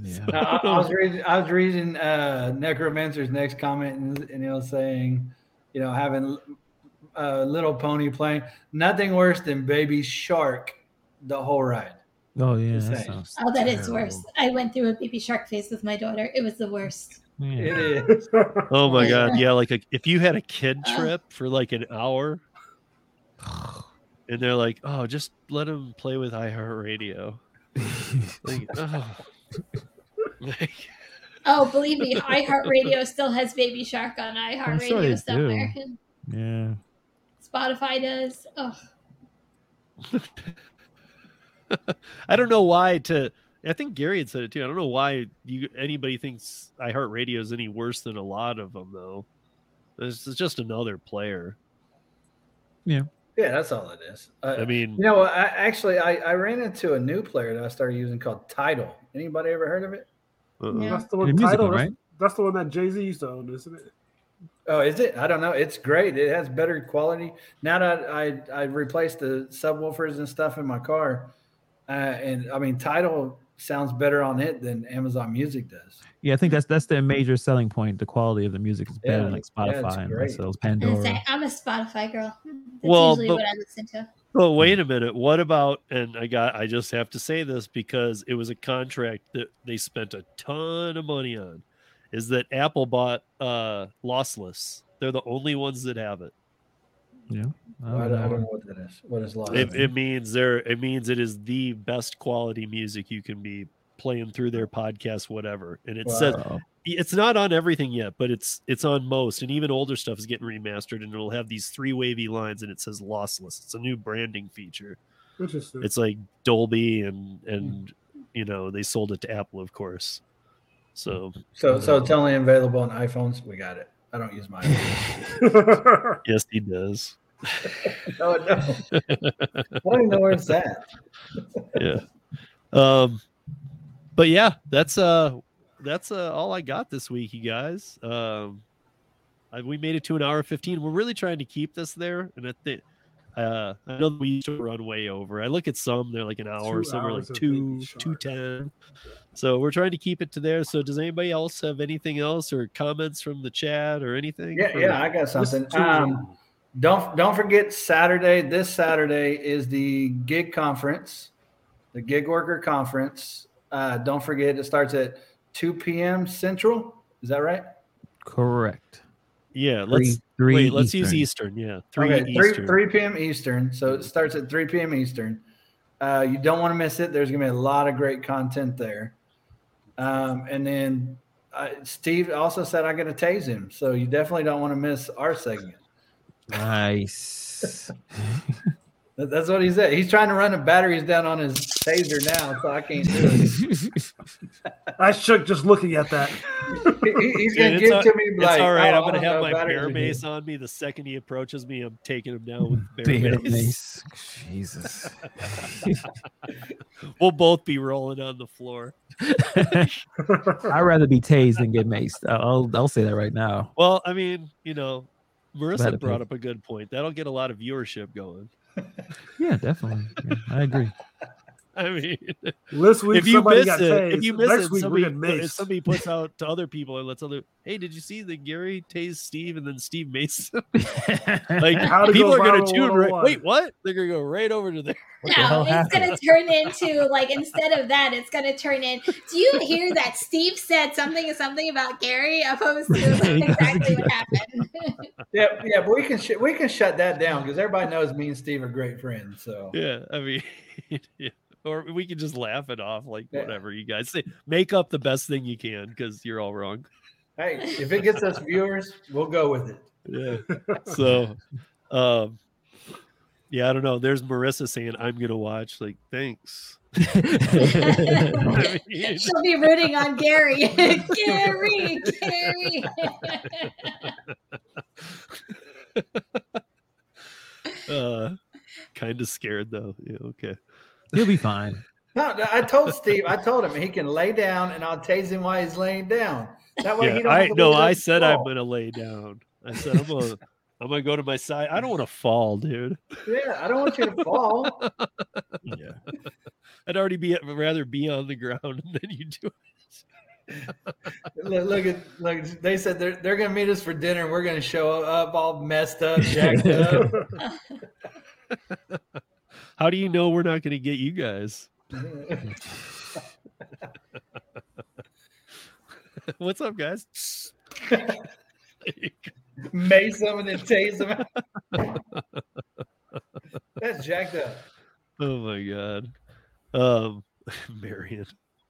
Yeah. So, I, I, was reading I was reading uh Necromancer's next comment and, and he was saying you know, having a uh, little pony playing. Nothing worse than baby shark the whole ride. Oh yeah, that sounds oh, that terrible. is worse. I went through a baby shark phase with my daughter. It was the worst. Yeah. It is. oh my god, yeah. Like a, if you had a kid uh. trip for like an hour, and they're like, "Oh, just let him play with iHeartRadio." like, oh. like, Oh, believe me, iHeartRadio still has Baby Shark on iHeartRadio sure somewhere. Do. Yeah. Spotify does. Oh. I don't know why to I think Gary had said it too. I don't know why you anybody thinks iHeartRadio is any worse than a lot of them though. This is just another player. Yeah. Yeah, that's all it is. Uh, I mean, you know, I actually I, I ran into a new player that I started using called Tidal. Anybody ever heard of it? Yeah. That's the one. Tidal, right? That's, that's, the one that Jay Z used to own, isn't it? Oh, is it? I don't know. It's great. It has better quality. Now that I I replaced the subwoofers and stuff in my car, uh, and I mean Tidal sounds better on it than Amazon Music does. Yeah, I think that's that's their major selling point. The quality of the music is better yeah, than like Spotify yeah, and sells Pandora. I'm a Spotify girl. That's well, usually but, what I listen to. Well, wait a minute. What about? And I got. I just have to say this because it was a contract that they spent a ton of money on. Is that Apple bought uh lossless? They're the only ones that have it. Yeah, I don't, I don't, I don't know what that is. What is lossless? It, it means there. It means it is the best quality music you can be playing through their podcast, whatever. And it wow. says it's not on everything yet, but it's it's on most, and even older stuff is getting remastered, and it'll have these three wavy lines, and it says lossless. It's a new branding feature. Interesting. It's like Dolby, and and you know they sold it to Apple, of course. So so so it's only available on iPhones. We got it. I don't use mine. yes, he does. no, no. I don't know where it's at. yeah. Um, but yeah, that's uh that's uh, all I got this week, you guys. Um, I, we made it to an hour 15. We're really trying to keep this there. And I think, uh, I know we used to run way over. I look at some, they're like an hour, two some are like two, 210. So we're trying to keep it to there. So does anybody else have anything else or comments from the chat or anything? Yeah, yeah, I got something. Um, don't don't forget Saturday. This Saturday is the gig conference, the gig worker conference. Uh, don't forget it starts at 2 p.m. Central. Is that right? Correct. Yeah, let's three, three wait. Let's use Eastern. Yeah, three okay, Eastern. 3, 3 p.m. Eastern. So it starts at 3 p.m. Eastern. Uh, you don't want to miss it. There's going to be a lot of great content there. Um, and then uh, Steve also said I'm going to tase him. So you definitely don't want to miss our segment. Nice. That's what he said. He's trying to run the batteries down on his taser now, so I can't do it. I shook just looking at that. he, he's gonna give to me like, all right. I'm gonna have my bear mace on me the second he approaches me. I'm taking him down with bear, bear mace. mace. Jesus. we'll both be rolling on the floor. I'd rather be tased than get maced. I'll I'll say that right now. Well, I mean, you know, Marissa brought up a good point. That'll get a lot of viewership going yeah, definitely. Yeah, I agree. I mean, this week if you miss it, tased. if you miss Next it, somebody, if somebody puts out to other people and lets other, hey, did you see the Gary tased Steve and then Steve Mason? like how do people are going to tune right. Wait, what? They're going to go right over to there. No, it's going to turn into like instead of that, it's going to turn in. Do you hear that Steve said something something about Gary opposed to like, exactly what happened? yeah, yeah, but we can sh- we can shut that down because everybody knows me and Steve are great friends. So yeah, I mean. Yeah or we can just laugh it off like yeah. whatever you guys say. Make up the best thing you can because you're all wrong. Hey if it gets us viewers we'll go with it. Yeah. So um yeah i don't know. There's marissa saying i'm gonna watch like thanks. I mean, she'll be rooting on gary. Gary gary. Uh kind of scared though. Yeah okay He'll be fine. No, I told Steve. I told him he can lay down, and I'll tase him while he's laying down. That way, yeah, he don't. I no. I said fall. I'm gonna lay down. I said I'm gonna. I'm gonna go to my side. I don't want to fall, dude. Yeah, I don't want you to fall. yeah, I'd already be rather be on the ground than you do look, look, at look. They said they're they're gonna meet us for dinner. And we're gonna show up all messed up, jacked up. How do you know we're not going to get you guys? What's up, guys? Mace them and then tase them. That's jacked up. Oh my god. Um Marion.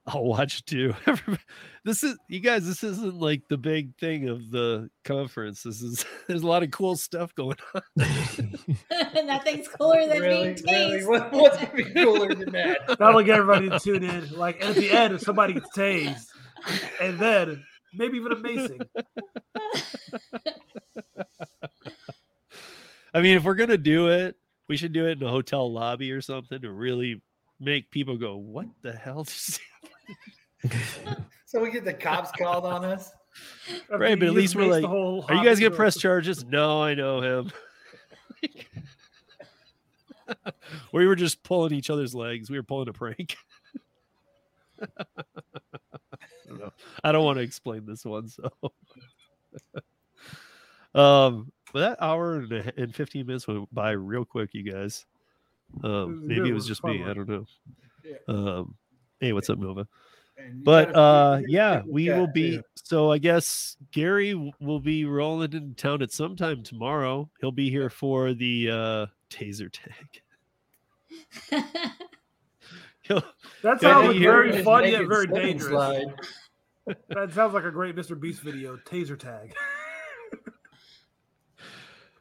I'll watch too. this is you guys. This isn't like the big thing of the conference. This is there's a lot of cool stuff going on. Nothing's cooler than really, being tased. Really? What, what's gonna be cooler than that? That'll get everybody to tune in. Like at the end, if somebody gets tased, and then maybe even amazing. I mean, if we're gonna do it, we should do it in a hotel lobby or something to really make people go, "What the hell?" So we get the cops called on us. Right, but at least we're like, are you guys gonna press charges? No, I know him. we were just pulling each other's legs. We were pulling a prank. I don't, I don't want to explain this one, so. um, but that hour and, and 15 minutes went by real quick, you guys. Um, maybe it was just me. I don't know. Um, hey, what's up, Nova? But uh, yeah, we will be. So I guess Gary will be rolling in town at some time tomorrow. He'll be here for the uh, taser tag. that sounds like very fun yet very dangerous. that sounds like a great Mr. Beast video. Taser tag.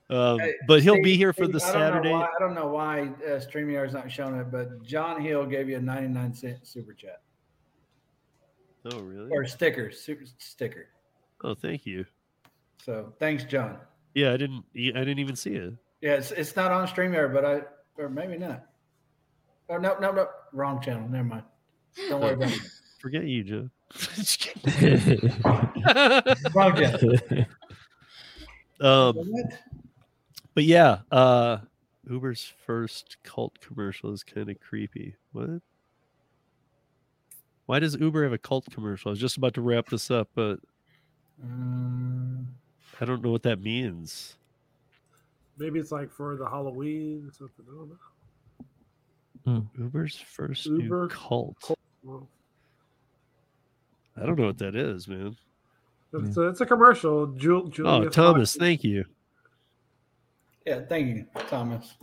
Um, but he'll be here for the I Saturday. Why, I don't know why uh, StreamYard's not showing it, but John Hill gave you a 99 cent super chat. Oh, really? Or sticker, super sticker. Oh, thank you. So thanks, John. Yeah, I didn't. I didn't even see it. Yeah, it's, it's not on StreamYard, but I or maybe not. Oh no, no, no, wrong channel. Never mind. Don't worry about it. Forget you, Joe. wrong channel. Um, but yeah, uh, Uber's first cult commercial is kind of creepy. What? Why does Uber have a cult commercial? I was just about to wrap this up, but um, I don't know what that means. Maybe it's like for the Halloween or something. I don't know. Hmm. Uber's first Uber new cult. cult. I don't know what that is, man. It's, a, it's a commercial. Jul- oh, Thomas, thank you. Yeah, thank you, Thomas.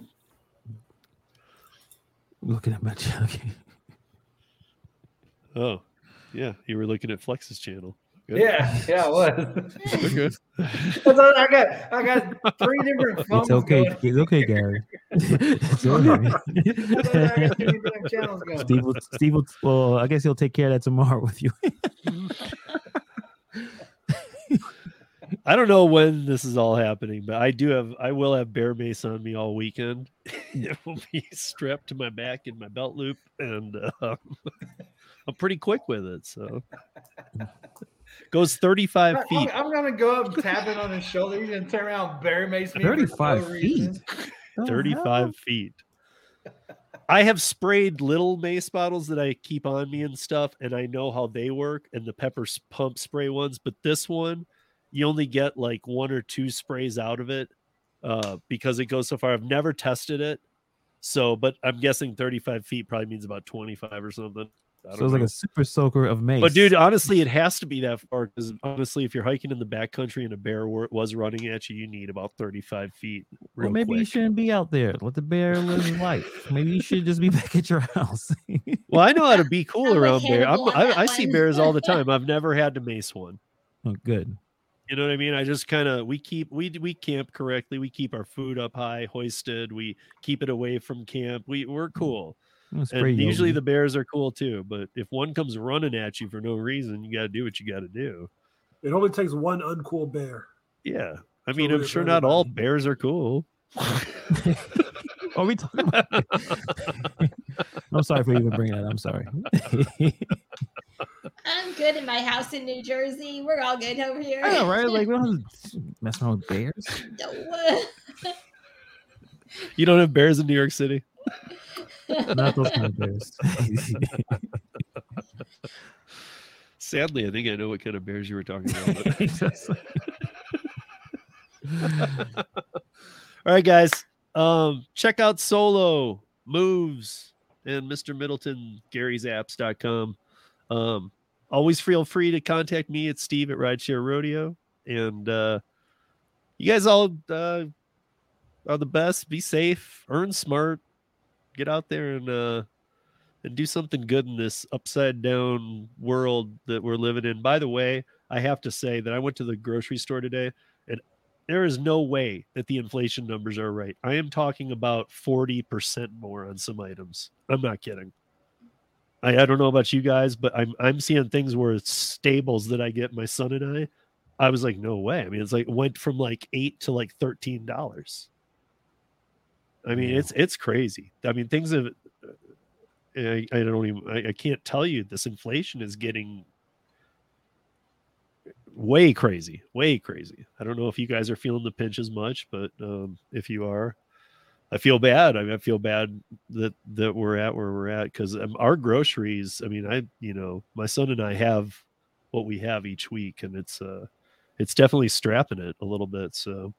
Looking at my channel. oh, yeah, you were looking at Flex's channel. Good. Yeah, yeah, I was. good. I got I got three different phones. It's okay. Going. It's okay, Gary. Steve will, Steve will, well, I guess he'll take care of that tomorrow with you. I don't know when this is all happening, but I do have I will have bear mace on me all weekend. it will be strapped to my back in my belt loop, and um, I'm pretty quick with it. So goes 35 I'm, feet. I'm, gonna go up, tap it on his shoulder. You're gonna turn around, bear mace me. 35 feet. 35 feet. I have sprayed little mace bottles that I keep on me and stuff, and I know how they work, and the pepper pump spray ones. But this one, you only get like one or two sprays out of it uh, because it goes so far. I've never tested it, so but I'm guessing 35 feet probably means about 25 or something. So it's know. like a super soaker of mace. But dude, honestly, it has to be that far because honestly, if you're hiking in the backcountry and a bear was running at you, you need about 35 feet. well, maybe quick. you shouldn't be out there. Let the bear live his life. Maybe you should just be back at your house. well, I know how to be cool around bear. I, I see bears all the time. I've never had to mace one. Oh, good. You know what I mean? I just kind of we keep we we camp correctly. We keep our food up high, hoisted. We keep it away from camp. We we're mm. cool. And usually the bears are cool too. But if one comes running at you for no reason, you got to do what you got to do. It only takes one uncool bear. Yeah, I mean, I'm sure not all bears are cool. are we talking about? I'm sorry for even bringing that. I'm sorry. I'm good in my house in New Jersey. We're all good over here. I know, right? Like we don't have to mess around with bears. No. you don't have bears in New York City. Not those kind of bears. Sadly, I think I know what kind of bears you were talking about. All right, guys. Um, check out Solo Moves and Mr. Middleton, Gary's apps.com. Um, always feel free to contact me at Steve at Rideshare Rodeo. And uh, you guys all uh, are the best. Be safe, earn smart, get out there and uh, and do something good in this upside down world that we're living in. By the way, I have to say that I went to the grocery store today there is no way that the inflation numbers are right. I am talking about 40% more on some items. I'm not kidding. I, I don't know about you guys, but I'm I'm seeing things where it's staples that I get my son and I. I was like, no way. I mean, it's like went from like eight to like thirteen dollars. I mean, yeah. it's it's crazy. I mean, things have. I, I don't even. I, I can't tell you. This inflation is getting way crazy, way crazy. I don't know if you guys are feeling the pinch as much, but um, if you are, I feel bad. I, mean, I feel bad that that we're at where we're at because um, our groceries. I mean, I you know, my son and I have what we have each week, and it's uh, it's definitely strapping it a little bit. So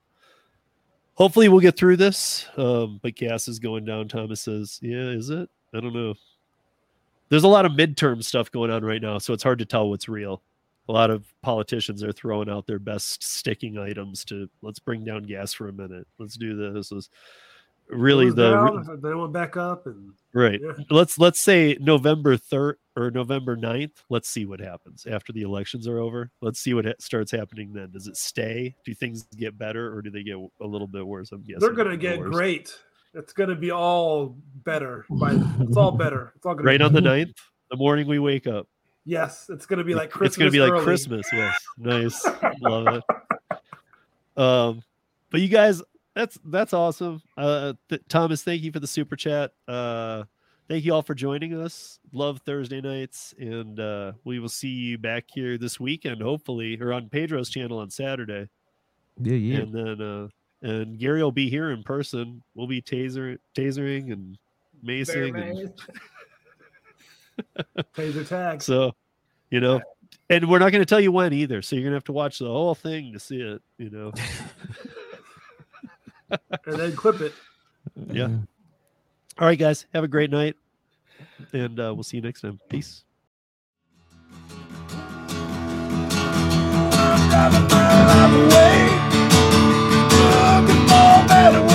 hopefully we'll get through this. Um, but gas is going down. Thomas says, "Yeah, is it? I don't know." There's a lot of midterm stuff going on right now, so it's hard to tell what's real. A lot of politicians are throwing out their best sticking items to let's bring down gas for a minute. Let's do this. Let's, really the down, then went back up and right. Yeah. Let's let's say November third or November 9th. Let's see what happens after the elections are over. Let's see what ha- starts happening then. Does it stay? Do things get better or do they get a little bit worse? I'm guessing they're gonna get worse. great. It's gonna be all better. By it's all better. It's all gonna right on the 9th, the morning we wake up. Yes, it's gonna be like Christmas. It's gonna be early. like Christmas. Yes, nice. Love it. Um, but you guys, that's that's awesome. Uh, th- Thomas, thank you for the super chat. Uh, thank you all for joining us. Love Thursday nights, and uh, we will see you back here this weekend, hopefully, or on Pedro's channel on Saturday. Yeah, yeah. And then, uh, and Gary will be here in person. We'll be taser tasering and macing Pay their. So, you know, and we're not going to tell you when either. So you're going to have to watch the whole thing to see it, you know. and then clip it. Yeah. Mm-hmm. All right, guys. Have a great night. And uh, we'll see you next time. Peace. A. Looking for better